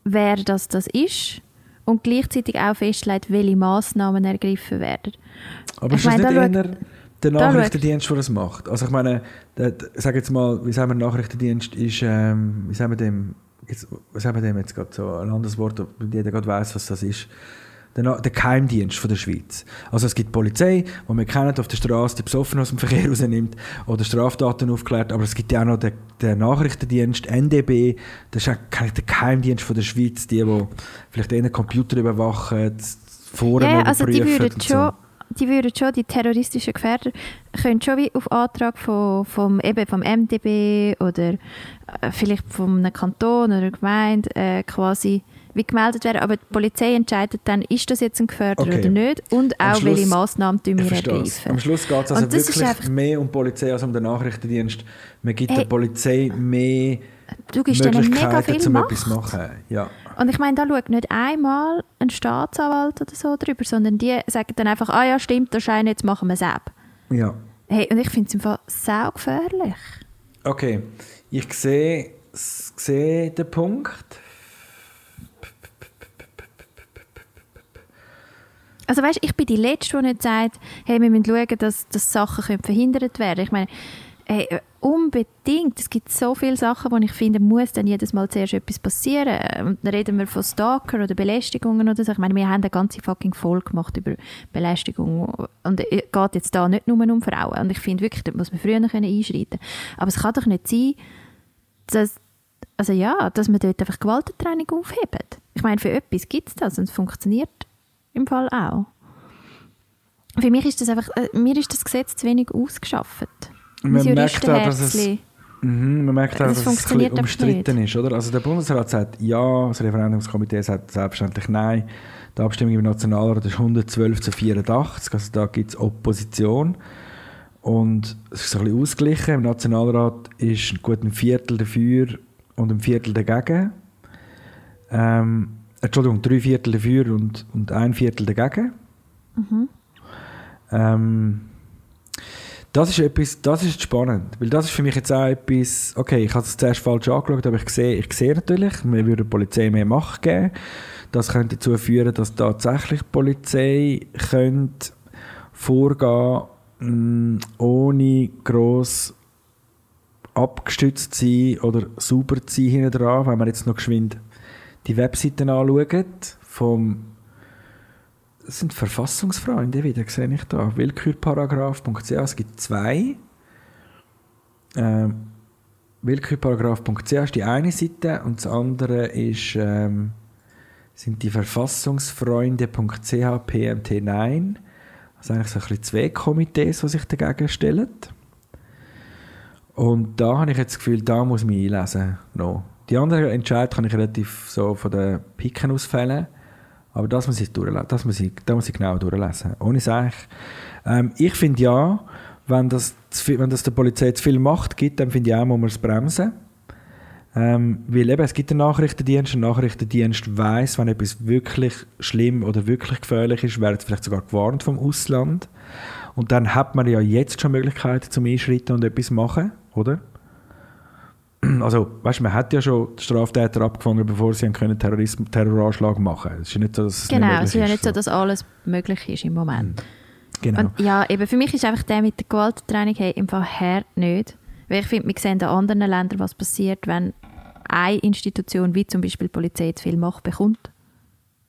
wer das, das ist und gleichzeitig auch festlegt, welche Massnahmen ergriffen werden. Aber Ich ist das meine, nicht da eher der Nachrichtendienst, der das macht? Also ich meine, der, der, sag jetzt mal, wie sagen wir, Nachrichtendienst ist, ähm, wie sagen wir dem, jetzt, was haben wir dem jetzt gerade so, ein anderes Wort, wo jeder gerade weiß, was das ist. Der, der Geheimdienst von der Schweiz. Also es gibt die Polizei, die wir kennen, auf der Straße die Besoffenen aus dem Verkehr rausnimmt oder Straftaten aufklärt, aber es gibt ja auch noch den, den Nachrichtendienst, NDB, das ist eigentlich der Geheimdienst von der Schweiz, die, die vielleicht eher Computer überwachen, Foren Ja, also die überprüfen würden und schon, die würden schon, die terroristischen Gefährder, können schon wie auf Antrag von, vom, eben vom MDB oder äh, vielleicht von einem Kanton oder einer Gemeinde äh, quasi wie gemeldet werden, aber die Polizei entscheidet dann, ist das jetzt ein Gefährder Okay. oder nicht und auch welche Schluss- Massnahmen tun wir ergreifen. Am Schluss geht es also wirklich mehr um die Polizei als um den Nachrichtendienst. Man gibt Hey, der Polizei mehr Du gibst denen mega Möglichkeiten, viel um Macht. etwas zu machen. Ja. Und ich meine, da schaut nicht einmal ein Staatsanwalt oder so drüber, sondern die sagen dann einfach, ah ja, stimmt, das scheint, jetzt machen wir es ab. ja. Hey, und ich finde es im Fall sau gefährlich. Okay, ich sehe, sehe den Punkt. Also weißt, ich bin die Letzte, die nicht sagt, hey, wir müssen schauen, dass, dass Sachen können verhindert werden Ich meine, Hey, äh, unbedingt. Es gibt so viele Sachen, wo ich finde, muss dann jedes Mal zuerst etwas passieren. Und dann reden wir von Stalker oder Belästigungen oder so. Ich meine, wir haben eine ganze fucking Folge gemacht über Belästigung. Und es geht jetzt da nicht nur um Frauen. Und ich finde wirklich, da muss man früher einschreiten können. Aber es kann doch nicht sein, dass, also ja, dass man dort einfach Gewaltentraining aufhebt. Ich meine, für etwas gibt es das und es funktioniert im Fall auch. Für mich ist das einfach, äh, mir ist das Gesetz zu wenig ausgeschafft. Man merkt auch, dass es, mhm, man merkt auch, Das dass es ein umstritten ist. Oder? Also der Bundesrat sagt ja, das Referendumskomitee sagt selbstverständlich nein. Die Abstimmung im Nationalrat ist 112 zu 84, also da gibt es Opposition. Und es ist ein bisschen ausgeglichen. Im Nationalrat ist gut ein Viertel dafür und ein Viertel dagegen. Ähm, Entschuldigung, drei Viertel dafür und, und ein Viertel dagegen. Ähm, das ist etwas, das ist spannend, weil das ist für mich jetzt auch etwas, okay, ich habe es zuerst falsch angeschaut, aber ich sehe, ich sehe natürlich, wir würden der Polizei mehr Macht geben. Das könnte dazu führen, dass tatsächlich die Polizei könnte vorgehen mh, ohne gross abgestützt sein oder sauber zu sein hinten dran, wenn man jetzt noch geschwind die Webseiten anschaut vom das sind Verfassungsfreunde wieder, sehe ich da. Willkürparagraph.ch, es gibt zwei. Ähm, Willkürparagraph.ch ist die eine Seite und das andere ist, ähm, sind die Verfassungsfreunde.ch PMT 9. Also eigentlich so ein zwei Komitees, die sich dagegen stellen. Und da habe ich jetzt das Gefühl, da muss ich mich einlesen. No. Die anderen Entscheidungen kann ich relativ so von den Piken ausfällen. Aber das muss ich, das muss ich, das muss ich genau durchlesen. Ohne Sech. Ähm, ich finde ja, wenn das, viel, wenn das der Polizei zu viel Macht gibt, dann finde ich auch, muss man es bremsen. Ähm, weil eben, es gibt einen Nachrichtendienst, ein Nachrichtendienst weiss, wenn etwas wirklich schlimm oder wirklich gefährlich ist, wird vielleicht sogar gewarnt vom Ausland. Und dann hat man ja jetzt schon Möglichkeiten zum Einschreiten und etwas machen, oder? Also, weißt, man hat ja schon die Straftäter abgefangen, bevor sie Terrorism Terroranschlag machen können. Es ist nicht so, dass es Genau, es ist ja nicht so, dass alles möglich ist im Moment. Genau. Und ja, eben für mich ist einfach der mit der Gewaltentraining hey, im Fall her nicht. Weil ich finde, wir sehen in anderen Ländern, was passiert, wenn eine Institution, wie zum Beispiel die Polizei, zu viel Macht bekommt.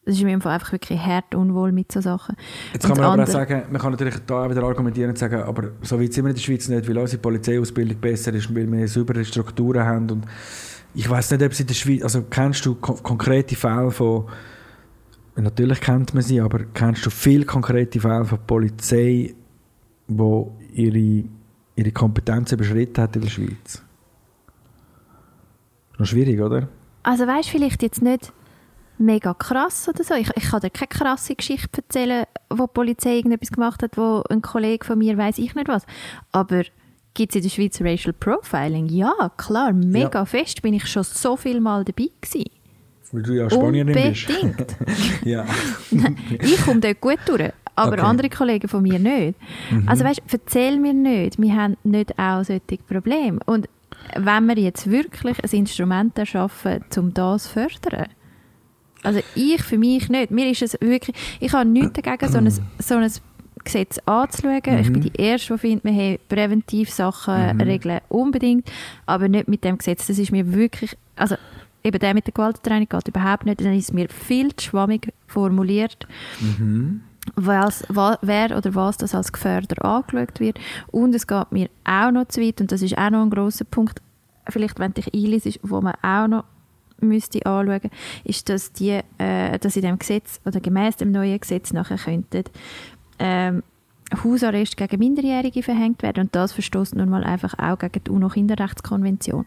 Das ist mir einfach wirklich hart unwohl mit so Sachen. Jetzt Und kann man aber auch sagen, man kann natürlich da wieder argumentieren und sagen, aber so weit sind wir in der Schweiz nicht, weil unsere Polizeiausbildung besser ist, weil wir saubere Strukturen haben und ich weiß nicht, ob es in der Schweiz, also kennst du ko konkrete Fälle von, natürlich kennt man sie, aber kennst du viele konkrete Fälle von Polizei, wo ihre, ihre Kompetenz überschritten hat in der Schweiz? Noch schwierig, oder? Also weißt du, vielleicht jetzt nicht mega krass oder so. Ich, ich kann dir keine krasse Geschichte erzählen, wo die Polizei irgendetwas gemacht hat, wo ein Kollege von mir weiß ich nicht was. Aber gibt es in der Schweiz Racial Profiling? Ja, klar, mega Ja. fest. Bin ich schon so viel Mal dabei gewesen. Weil du ja Spanierin bist. Ja. ich komme dort gut durch, aber Okay. andere Kollegen von mir nicht. Mhm. Also weißt, erzähl mir nicht, wir haben nicht auch solche Probleme. Und wenn wir jetzt wirklich ein Instrument erschaffen, um das zu fördern, also ich für mich nicht. Mir ist es wirklich, ich habe nichts dagegen, so ein, so ein Gesetz anzuschauen. Ich bin die Erste, die findet, wir haben präventiv Sachen regeln, unbedingt, aber nicht mit dem Gesetz. Das ist mir wirklich, also eben der mit der Gewaltentraining geht überhaupt nicht, dann ist es mir viel zu schwammig formuliert was, wa, wer oder was das als Gefährder angeschaut wird. Und es geht mir auch noch zu weit, und das ist auch noch ein grosser Punkt, vielleicht wenn dich einliest, wo man auch noch müsste anschauen, ist, dass die, äh, dass in dem Gesetz oder gemäß dem neuen Gesetz nachher könnten ähm, Hausarrest gegen Minderjährige verhängt werden und das verstößt nun mal einfach auch gegen die UNO-Kinderrechtskonvention.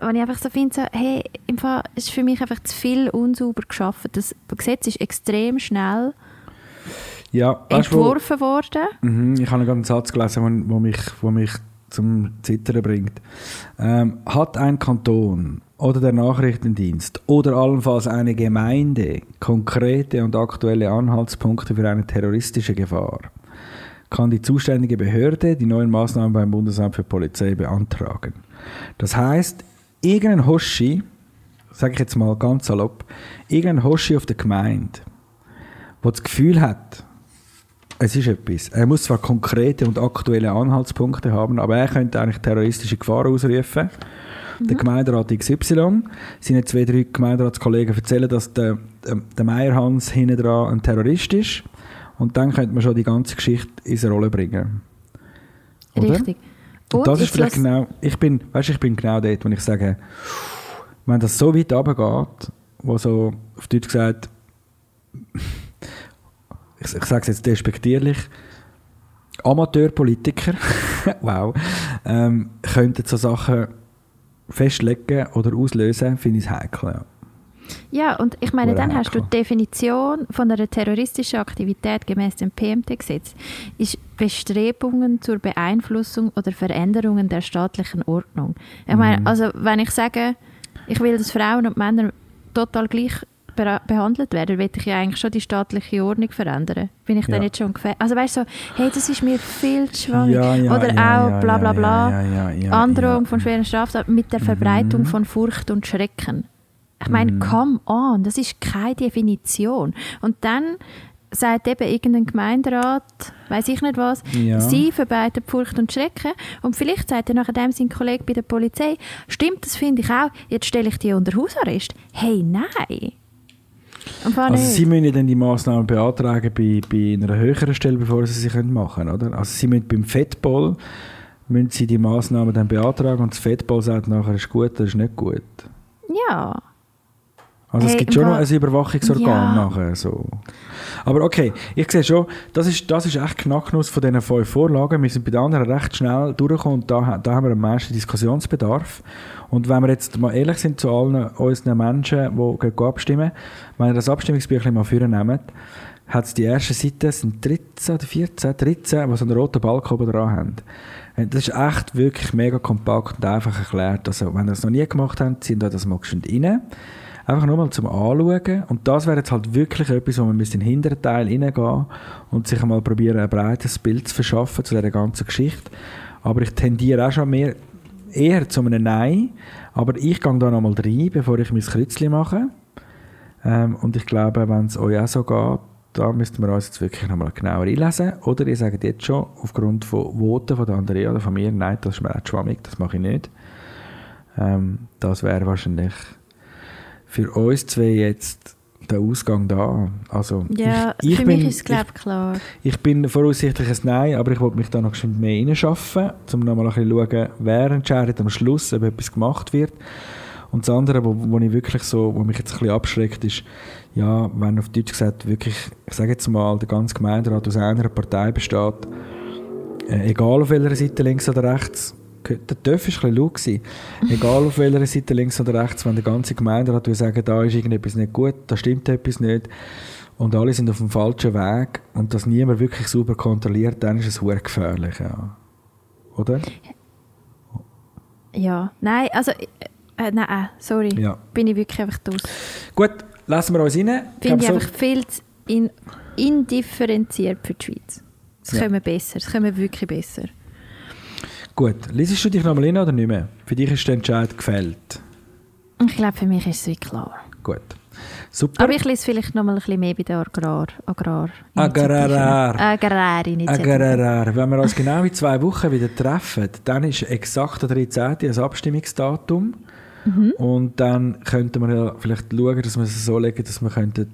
Und ich einfach so finde, so, hey, im Fall ist für mich einfach zu viel unsauber geschaffen. Das Gesetz ist extrem schnell Ja, du, wo- entworfen worden. Mhm, ich habe gerade einen Satz gelesen, wo, wo, mich, wo mich zum Zittern bringt. Ähm, hat ein Kanton oder der Nachrichtendienst oder allenfalls eine Gemeinde konkrete und aktuelle Anhaltspunkte für eine terroristische Gefahr, kann die zuständige Behörde die neuen Maßnahmen beim Bundesamt für Polizei beantragen. Das heißt, irgendein Hoshi, sage ich jetzt mal ganz salopp, irgendein Hoshi auf der Gemeinde, der das Gefühl hat, Es ist etwas. Er muss zwar konkrete und aktuelle Anhaltspunkte haben, aber er könnte eigentlich terroristische Gefahr ausrufen. Der Gemeinderat XY, seine zwei, drei Gemeinderatskollegen erzählen, dass der, der, Meierhans hinten dran ein Terrorist ist. Und dann könnte man schon die ganze Geschichte in Rolle bringen. Oder? Richtig. Und das ist vielleicht genau, ich bin, weißt, ich bin genau dort, wo ich sage, wenn das so weit runtergeht, wo so, auf Deutsch gesagt, ich, ich sage es jetzt despektierlich, Amateurpolitiker, wow, ähm, könnten so Sachen festlegen oder auslösen, finde ich es heikel. Ja. Ja, und ich meine, dann hast du die Definition von einer terroristischen Aktivität gemäß dem PMT-Gesetz. Ist Bestrebungen zur Beeinflussung oder Veränderungen der staatlichen Ordnung. Ich Mhm. meine, also wenn ich sage, ich will, dass Frauen und Männer total gleich behandelt werden, will ich ja eigentlich schon die staatliche Ordnung verändern. Bin ich dann Ja. jetzt schon gefährdet? Also weißt du, so, hey, das ist mir viel zu schwammig. Ja, ja, oder auch bla bla bla. Androhung von schweren Straftaten mit der Verbreitung Mhm. von Furcht und Schrecken. Ich meine, Mhm. come on, das ist keine Definition. Und dann sagt eben irgendein Gemeinderat, weiß ich nicht was, Ja. sie verbreiten Furcht und Schrecken. Und vielleicht sagt er nachher dem sein Kollege bei der Polizei, stimmt, das finde ich auch, jetzt stelle ich die unter Hausarrest. Hey, nein. Also nicht. Sie müssen ja dann die Massnahmen beantragen bei, bei einer höheren Stelle, bevor Sie sie können machen können, oder? Also Sie müssen beim Fettball müssen Sie die Massnahmen dann beantragen und das Fettball sagt nachher, ist gut oder ist nicht gut. ja. Also es Hey, gibt im schon noch ein Überwachungsorgan Ja. nachher. So. Aber okay, ich sehe schon, das ist, das ist echt Knacknuss von diesen fünf Vorlagen. Wir sind bei den anderen recht schnell durchgekommen und da, da haben wir am meisten Diskussionsbedarf. Und wenn wir jetzt mal ehrlich sind zu allen unseren Menschen, die gehen abstimmen, wenn ihr das Abstimmungsbüchlein mal vornehmen, hat es die erste Seite, es sind 13 oder 14, 13, die so einen roten Balken oben dran haben. Und Das ist echt wirklich mega kompakt und einfach erklärt. Also, wenn ihr es noch nie gemacht habt, sind euch das mal geschwind rein. Einfach nur mal zum Anschauen. Und das wäre jetzt halt wirklich etwas, wo man in den hinteren Teil reingehen und sich einmal probieren, ein breites Bild zu verschaffen zu dieser ganzen Geschichte. Aber ich tendiere auch schon mehr eher zu einem Nein. Aber ich gehe da nochmal rein, bevor ich mein Kreuzchen mache. Ähm, und ich glaube, wenn es euch auch so geht, da müssten wir uns jetzt wirklich nochmal genauer einlesen. Oder ihr sagt jetzt schon, aufgrund von Voten von Andrea oder von mir, nein, das ist mir auch schwammig, das mache ich nicht. Ähm, das wäre wahrscheinlich für uns zwei jetzt der Ausgang da. Also, Ja, ich, ich für bin, mich ist es, glaube ich, klar. ich, bin voraussichtlich ein Nein, aber ich wollte mich da noch geschwind mehr reinschaffen, um nochmal ein bisschen zu schauen, wer entscheidet am Schluss, ob etwas gemacht wird. Und das andere, wo, wo ich wirklich so, wo mich jetzt ein bisschen abschreckt, ist, ja, wenn auf Deutsch gesagt wirklich, ich sage jetzt mal, der ganze Gemeinderat aus einer Partei besteht, äh, egal auf welcher Seite, links oder rechts, der Töff war ein laut. gewesen. Egal auf welcher Seite, links oder rechts, wenn der ganze Gemeinderat will sagen, da ist irgendetwas nicht gut, da stimmt etwas nicht und alle sind auf dem falschen Weg und das niemand wirklich sauber kontrolliert, dann ist es sehr gefährlich, ja. Oder? Ja, nein, also, äh, nein, äh, sorry, Ja. bin ich wirklich einfach draus. Gut, lassen wir uns rein. Finde ich glaube, so- einfach viel zu in, indifferenziert für die Schweiz. Es Ja. können wir besser, es können wir wirklich besser. Gut, liest du dich nochmal rein oder nicht mehr? Für dich ist der Entscheid gefällt. Ich glaube, für mich ist es wie klar. Gut. Super. Aber ich lese vielleicht noch mal ein bisschen mehr bei der Agrar... Agrar Agrarar. Agrarinitiative. Agrarar. Wenn wir uns genau in zwei Wochen wieder treffen, dann ist exakt der 13. das Abstimmungsdatum. Mhm. Und dann könnten wir ja vielleicht schauen, dass wir es so legen, dass wir könnten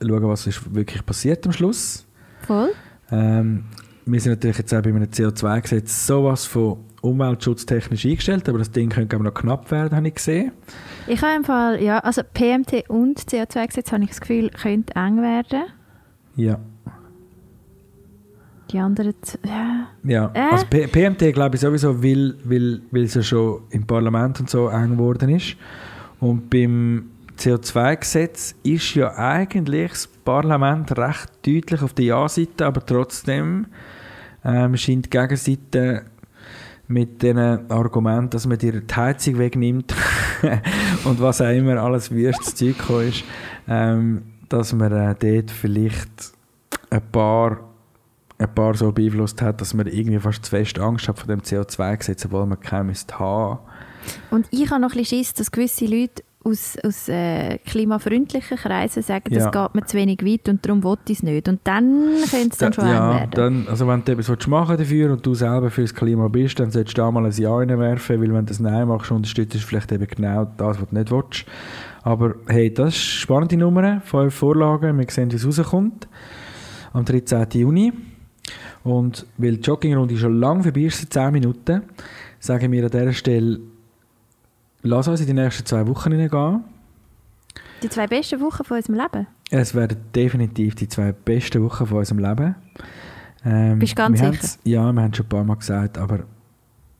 schauen, was ist wirklich passiert am Schluss. Voll. Ähm, wir sind natürlich jetzt auch bei einem CO2-Gesetz sowas von umweltschutztechnisch eingestellt, aber das Ding könnte ich, noch knapp werden, habe ich gesehen. Ich habe im Fall, ja, also PMT und CO2-Gesetz habe ich das Gefühl, könnte eng werden. Ja. Die anderen, ja. Ja, Äh? also P PMT glaube ich sowieso, weil, weil, weil es ja schon im Parlament und so eng geworden ist. Und beim CO2-Gesetz ist ja eigentlich das Parlament recht deutlich auf der Ja-Seite, aber trotzdem ähm, scheint die Gegenseite mit dem Argument, dass man dir die Heizung wegnimmt und was auch immer alles wüstes Zeug ist, ähm, dass man äh, dort vielleicht ein paar ein paar so beeinflusst hat, dass man irgendwie fast zu fest Angst hat vor dem CO2-Gesetz, obwohl man keinen müsste haben. Und ich habe noch ein bisschen Schiss, dass gewisse Leute aus, aus äh, klimafreundlichen Kreisen sagen, Ja. das geht mir zu wenig weit und darum will ich es nicht. Und dann könnte es dann schon ja, werden. dann, also wenn du etwas willst machen dafür und du selber für das Klima bist, dann solltest du da mal ein Ja reinwerfen, weil wenn du das Nein machst, unterstützt du vielleicht eben genau das, was du nicht willst. Aber hey, das ist spannende Nummer, fünf Vorlagen, wir sehen, wie es rauskommt. Am 13. Juni. Und weil die Joggingrunde schon lange vorbei ist, seit 10 Minuten, sagen wir an dieser Stelle, lass uns in die nächsten zwei Wochen hineingehen. Die zwei besten Wochen von unserem Leben. Es werden definitiv die zwei besten Wochen von unserem Leben. Ähm, Bist du ganz sicher? Ja, wir haben es schon ein paar Mal gesagt, aber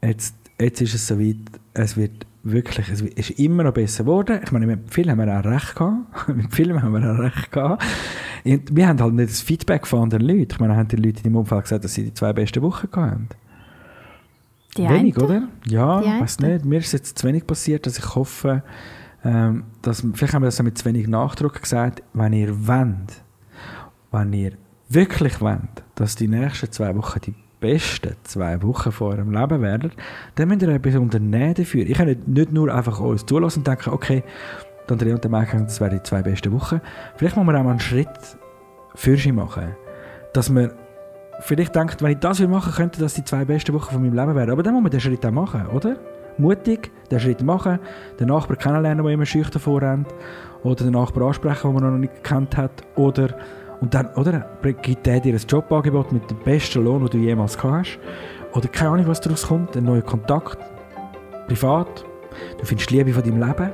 jetzt, jetzt ist es soweit, es wird wirklich, es ist immer noch besser geworden. Ich meine, mit vielen haben wir auch recht gehabt. mit vielen haben wir auch recht gehabt. Und wir haben halt nicht das Feedback von anderen Leuten. Ich meine, haben die Leute in deinem Umfeld gesagt, dass sie die zwei besten Wochen gehabt haben? Die wenig, eine. oder? Ja, ich weiß nicht. Mir ist jetzt zu wenig passiert, dass ich hoffe, ähm, dass, vielleicht haben wir das auch mit zu wenig Nachdruck gesagt, wenn ihr wollt, wenn ihr wirklich wollt, dass die nächsten zwei Wochen die besten zwei Wochen von eurem Leben werden, dann müsst ihr etwas unternehmen dafür. Ich kann nicht, nicht nur einfach uns zulassen und denken, okay, die Andrea und Mike sagen, das wären die zwei besten Wochen. Vielleicht muss man auch mal einen Schritt für sie machen. Dass man vielleicht denkt, wenn ich das machen, könnte das die zwei besten Wochen von meinem Leben werden. Aber dann muss man den Schritt auch machen, oder? Mutig den Schritt machen, den Nachbar kennenlernen, der immer schüchtern davor rennt, oder den Nachbar ansprechen, den man noch nicht gekannt hat, oder und dann, oder, gibt der dir ein Jobangebot mit dem besten Lohn, den du jemals gehabt hast, oder keine Ahnung, was daraus kommt, ein neuer Kontakt, privat, du findest Liebe von deinem Leben.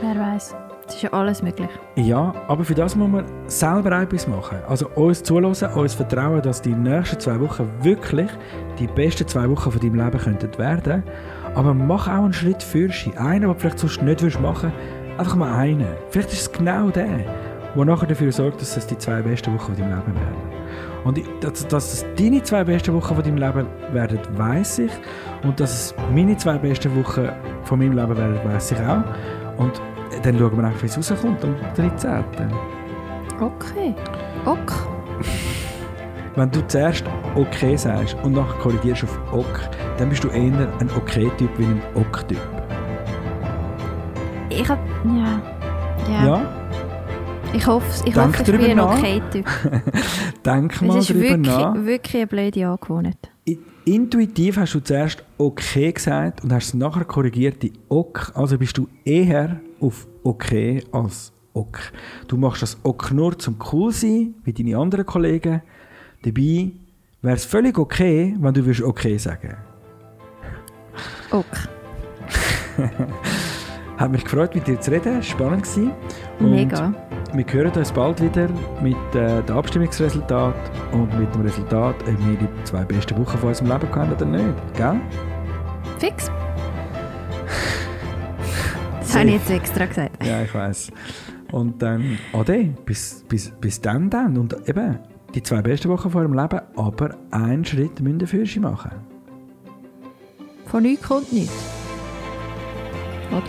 Wer weiß. Es ist ja alles möglich. Ja, aber für das muss man selber etwas machen. Also uns zulassen, uns vertrauen, dass die nächsten zwei Wochen wirklich die besten zwei Wochen von deinem Leben könnten werden. Aber mach auch einen Schritt für dich. Einen, den du vielleicht sonst nicht würdest machen Einfach mal einen. Vielleicht ist es genau der, der nachher dafür sorgt, dass es die zwei besten Wochen von deinem Leben werden. Und dass, dass es deine zwei besten Wochen von deinem Leben werden, weiß ich. Und dass es meine zwei besten Wochen von meinem Leben werden, weiß ich auch. Und dann schauen wir einfach, wie es rauskommt am 13. Okay. Ok. Wenn du zuerst okay sagst und nachher korrigierst auf ok, dann bist du eher ein okay-Typ wie ein ok-Typ. Ich hab. Ja. Ja. Ja? Ich hoffe, ich, Denk hoffe, ich bin ein. Okay-Typ. Denk mal ist drüber wirklich, nach. wirklich eine blöde Angewohnheit. Intuitiv hast du zuerst okay gesagt und hast es nachher korrigiert in ok. Also bist du eher auf okay als ok. Du machst das ok nur zum cool sein, wie deine anderen Kollegen. Dabei wäre es völlig okay, wenn du würdest okay sagen Ok. Hat mich gefreut, mit dir zu reden. Spannend gewesen. Und Mega. Wir hören uns bald wieder mit äh, dem Abstimmungsresultat und mit dem Resultat, ob wir die zwei besten Wochen von unserem Leben haben oder nicht. Gell? Fix. Das habe ich jetzt extra gesagt. Ja, ich weiß. Und dann, ade, bis, bis, bis dann dann. Und eben, die zwei besten Wochen von eurem Leben, aber einen Schritt müsst ihr für sie machen. Von nichts kommt nichts. Oder?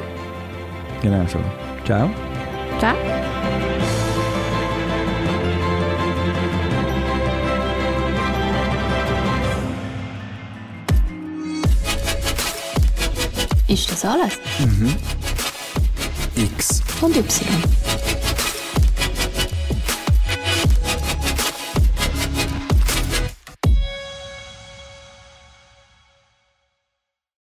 Genau so. Ciao. Ciao. Ist das alles? X. Und Y.